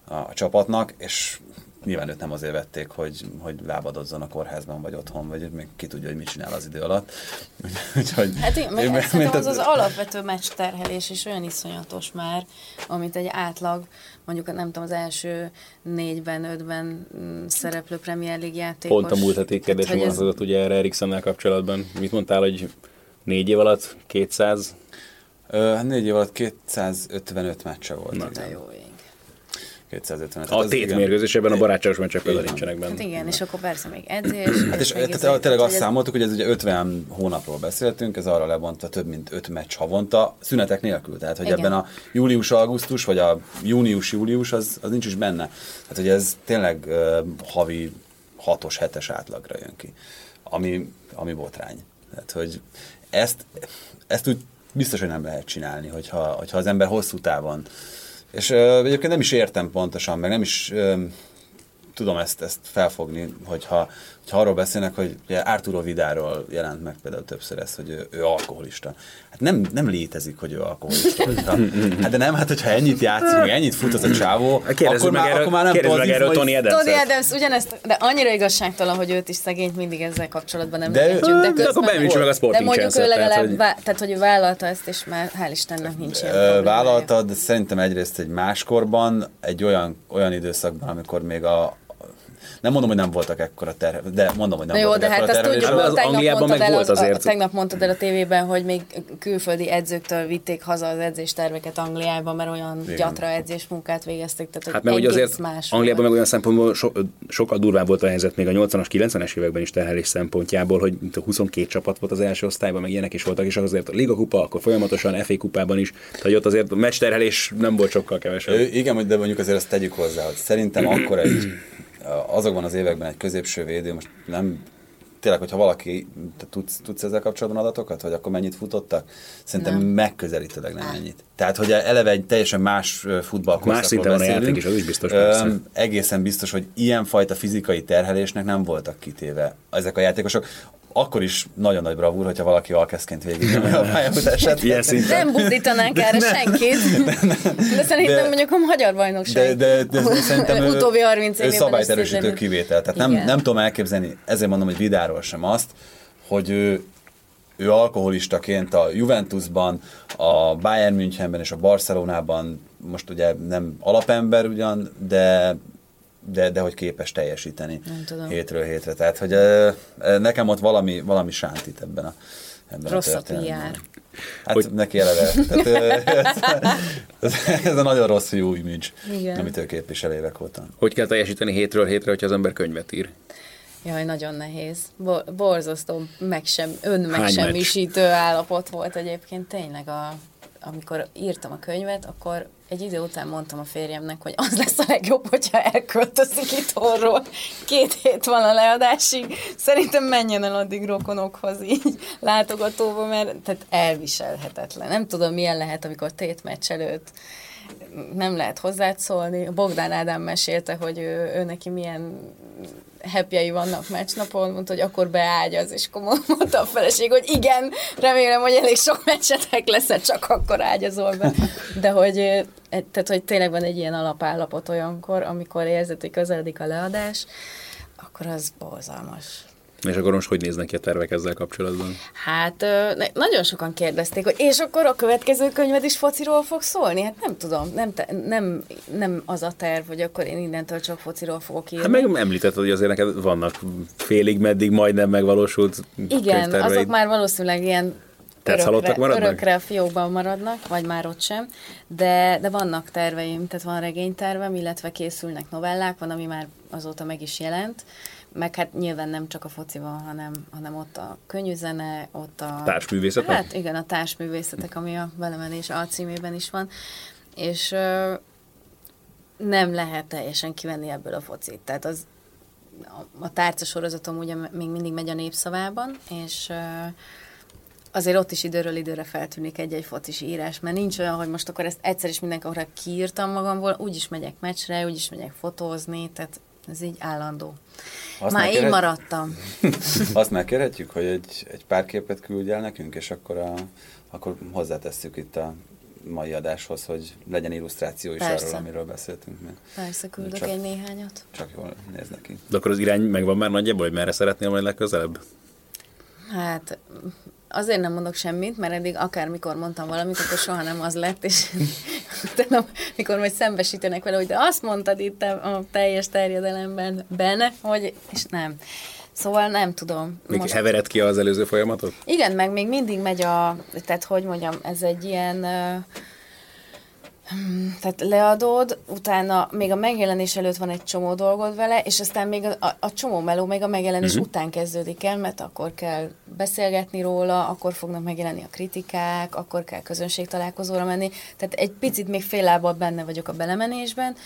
a, a csapatnak, és nyilván őt nem azért vették, hogy, hogy lábadozzon a kórházban, vagy otthon, vagy még ki tudja, hogy mit csinál az idő alatt. Úgyhogy, hát én, én, meg, mint az, az alapvető meccs terhelés is olyan iszonyatos már, amit egy átlag, mondjuk nem tudom, az első négyben, ötben mm, szereplő Premier League játékos. Pont a múlt heti kérdés vonatkozott ez... ugye erre Eriksonnel kapcsolatban. Mit mondtál, hogy négy év alatt 200? Ö, négy év alatt 255 meccse volt. Na, de jó ég. 250 A tét mérkőzésében a barátságos meccsek például nincsenek benne. Hát igen, és akkor persze még edzés. Hát és tehát, tényleg azt számoltuk, hogy ez ugye 50 hónapról beszéltünk, ez arra lebontva több mint 5 meccs havonta, szünetek nélkül. Tehát, hogy igen. ebben a július-augusztus, vagy a június-július, az, az nincs is benne. Tehát, hogy ez tényleg uh, havi 6-os, 7-es átlagra jön ki, ami, ami botrány. Tehát, hogy ezt, ezt úgy biztos, hogy nem lehet csinálni, hogyha, hogyha az ember hosszú távon és uh, egyébként nem is értem pontosan, meg nem is uh, tudom ezt, ezt felfogni, hogyha, hogyha arról beszélnek, hogy ugye Arturo Vidáról jelent meg például többször ez, hogy ő, ő alkoholista. Hát nem, nem létezik, hogy ő alkoholista. Hogyha, hát de nem, hát hogyha ennyit játszik, meg ennyit fut az a csávó, akkor már, erről, akkor már nem tudom. erről Tony Adams. Tony Adams ugyanezt, de annyira igazságtalan, hogy őt is szegényt mindig ezzel kapcsolatban nem de, értjük, de, de, akkor meg a Sporting De mondjuk ő legalább, tehát, hogy... tehát hogy ő vállalta ezt, és már hál' Istennek nincs ilyen Vállalta, de szerintem egyrészt egy máskorban, egy olyan, olyan időszakban, amikor még a, nem mondom, hogy nem voltak ekkora terhe, de mondom, hogy nem Na jó, voltak de hát azt tudjuk, hogy az Angliában meg volt az, azért. Tegnap mondtad el a tévében, hogy még külföldi edzőktől vitték haza az edzésterveket Angliában, mert olyan Igen. gyatra edzésmunkát végeztek. Tehát, hát mert ugye azért más Angliában meg olyan szempontból so, sokkal durvább volt a helyzet még a 80-as, 90-es években is terhelés szempontjából, hogy 22 csapat volt az első osztályban, meg ilyenek is voltak, és azért a Liga kupa, akkor folyamatosan FA kupában is, tehát ott azért a terhelés nem volt sokkal kevesebb. Igen, de mondjuk azért azt tegyük hozzá, hogy szerintem akkor egy azokban az években egy középső védő, most nem tényleg, hogyha valaki, te tudsz, tudsz ezzel kapcsolatban adatokat, hogy akkor mennyit futottak? Szerintem nem. megközelítőleg nem ennyit. Tehát, hogy eleve egy teljesen más futballkorszakról Más szinten van a játék is, az is biztos. Persze. Egészen biztos, hogy ilyenfajta fizikai terhelésnek nem voltak kitéve ezek a játékosok akkor is nagyon nagy bravúr, hogyha valaki alkezként végig a pályafutását. Ilyen Nem buzdítanánk erre senkit. De, szerintem de, mondjuk a magyar bajnokság. De, de, de, de szerintem ő, utóbbi 30 ő szabályt erősítő kivétel. Tehát nem, nem tudom elképzelni, ezért mondom, hogy Vidáról sem azt, hogy ő, ő alkoholistaként a Juventusban, a Bayern Münchenben és a Barcelonában most ugye nem alapember ugyan, de de, de hogy képes teljesíteni hétről hétre. Tehát, hogy nekem ott valami, valami sántít ebben a ebben Rossz a, a PR. Hát hogy... neki eleve. Tehát, ez, ez, a nagyon rossz jó image, Igen. amit ő képvisel évek óta. Hogy kell teljesíteni hétről hétre, hogyha az ember könyvet ír? Jaj, nagyon nehéz. Bo- borzasztó, meg sem, ön megsemmisítő állapot volt egyébként tényleg a amikor írtam a könyvet, akkor egy idő után mondtam a férjemnek, hogy az lesz a legjobb, hogyha elköltözik itthonról. Két hét van a leadásig. Szerintem menjen el addig rokonokhoz így látogatóba, mert tehát elviselhetetlen. Nem tudom, milyen lehet, amikor tét meccs előtt nem lehet hozzád szólni. Bogdán Ádám mesélte, hogy ő, ő neki milyen happyei vannak meccsnapon, mondta, hogy akkor beágyaz, és akkor mondta a feleség, hogy igen, remélem, hogy elég sok meccsetek lesz, csak akkor ágyazol be. De hogy, eh, tehát, hogy tényleg van egy ilyen alapállapot olyankor, amikor érzed, hogy közeledik a leadás, akkor az borzalmas. És akkor most hogy néznek ki a tervek ezzel kapcsolatban? Hát nagyon sokan kérdezték, hogy és akkor a következő könyved is fociról fog szólni? Hát nem tudom, nem, te, nem, nem az a terv, hogy akkor én innentől csak fociról fogok írni. Hát meg említetted, hogy azért neked vannak félig, meddig majdnem megvalósult Igen, azok már valószínűleg ilyen örökre, maradnak? örökre a fiókban maradnak, vagy már ott sem, de, de vannak terveim, tehát van regénytervem, illetve készülnek novellák, van, ami már azóta meg is jelent, meg hát nyilván nem csak a foci van, hanem, hanem ott a könyvzene, ott a... Társművészetek? Hát igen, a társművészetek, ami a Velemenés alcímében is van, és ö, nem lehet teljesen kivenni ebből a focit. Tehát az, a, a tárca sorozatom ugye még mindig megy a népszavában, és ö, azért ott is időről időre feltűnik egy-egy focis írás, mert nincs olyan, hogy most akkor ezt egyszer is mindenkorra kiírtam magamból, úgyis megyek meccsre, úgyis megyek fotózni, tehát ez így állandó. Azt Már én maradtam. Azt megkérhetjük, hogy egy, egy pár képet küldj el nekünk, és akkor, a, akkor hozzátesszük itt a mai adáshoz, hogy legyen illusztráció is Persze. arról, amiről beszéltünk. Mert Persze, küldök csak, egy néhányat. Csak jól néz neki. De akkor az irány megvan már nagyjából, hogy merre szeretnél majd legközelebb? Hát azért nem mondok semmit, mert eddig akármikor mondtam valamit, akkor soha nem az lett, és utána, mikor majd szembesítenek vele, hogy de azt mondtad itt a teljes terjedelemben benne, hogy, és nem. Szóval nem tudom. Még most... hevered ki az előző folyamatot? Igen, meg még mindig megy a, tehát hogy mondjam, ez egy ilyen uh, Hmm, tehát leadod, utána még a megjelenés előtt van egy csomó dolgod vele, és aztán még a, a, a csomó meló még a megjelenés uh-huh. után kezdődik el, mert akkor kell beszélgetni róla, akkor fognak megjelenni a kritikák, akkor kell közönség találkozóra menni. Tehát egy picit még fél lábbal benne vagyok a belemenésben,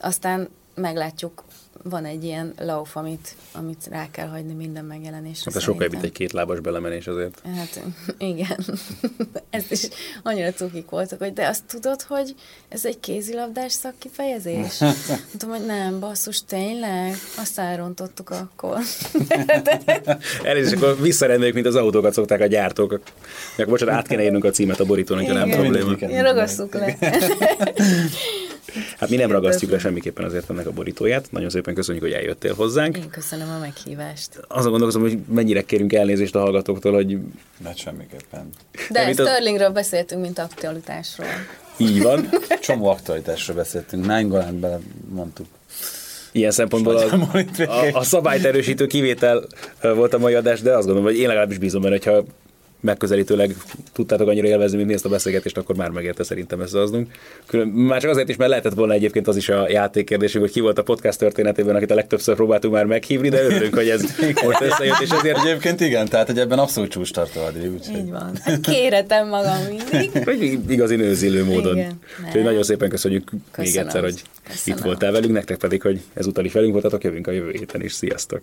aztán meglátjuk, van egy ilyen lauf, amit, amit rá kell hagyni minden megjelenésre. Hát sokkal jobb, egy kétlábas belemenés azért. Hát igen. ez is annyira cukik voltak, hogy de azt tudod, hogy ez egy kézilabdás szakkifejezés? Mondtam, hogy nem, basszus, tényleg? Azt elrontottuk akkor. Elég, akkor visszarendeljük, mint az autókat szokták a gyártók. Meg bocsánat, át kéne írnunk a címet a borítónak, de nem probléma. Én ragasszuk le. Hát mi nem ragasztjuk le semmiképpen azért ennek a borítóját. Nagyon szépen köszönjük, hogy eljöttél hozzánk. Én köszönöm a meghívást. Azon gondolkozom, hogy mennyire kérünk elnézést a hallgatóktól, hogy... Mert semmiképpen. De, De Sterlingről a... beszéltünk, mint aktualitásról. Így van. Csomó aktualitásról beszéltünk. Nine bele mondtuk. Ilyen szempontból a, a, a szabályt erősítő kivétel volt a mai adás, de azt gondolom, hogy én legalábbis bízom benne, hogyha megközelítőleg tudtátok annyira élvezni, mint mi ezt a beszélgetést, akkor már megérte szerintem összehoznunk. Külön, már csak azért is, mert lehetett volna egyébként az is a játékkérdésünk, hogy ki volt a podcast történetében, akit a legtöbbször próbáltunk már meghívni, de örülünk, hogy ez most összejött, és ezért... Egyébként igen, tehát hogy ebben abszolút csúcs tartó Adri, úgyhogy... Így van. Hát kéretem magam mindig. Igazi nőzillő módon. Igen, úgyhogy nagyon szépen köszönjük Köszönöm. még egyszer, hogy Köszönöm. itt voltál velünk, nektek pedig, hogy ezúttal is velünk voltatok, jövünk a jövő héten is. Sziasztok!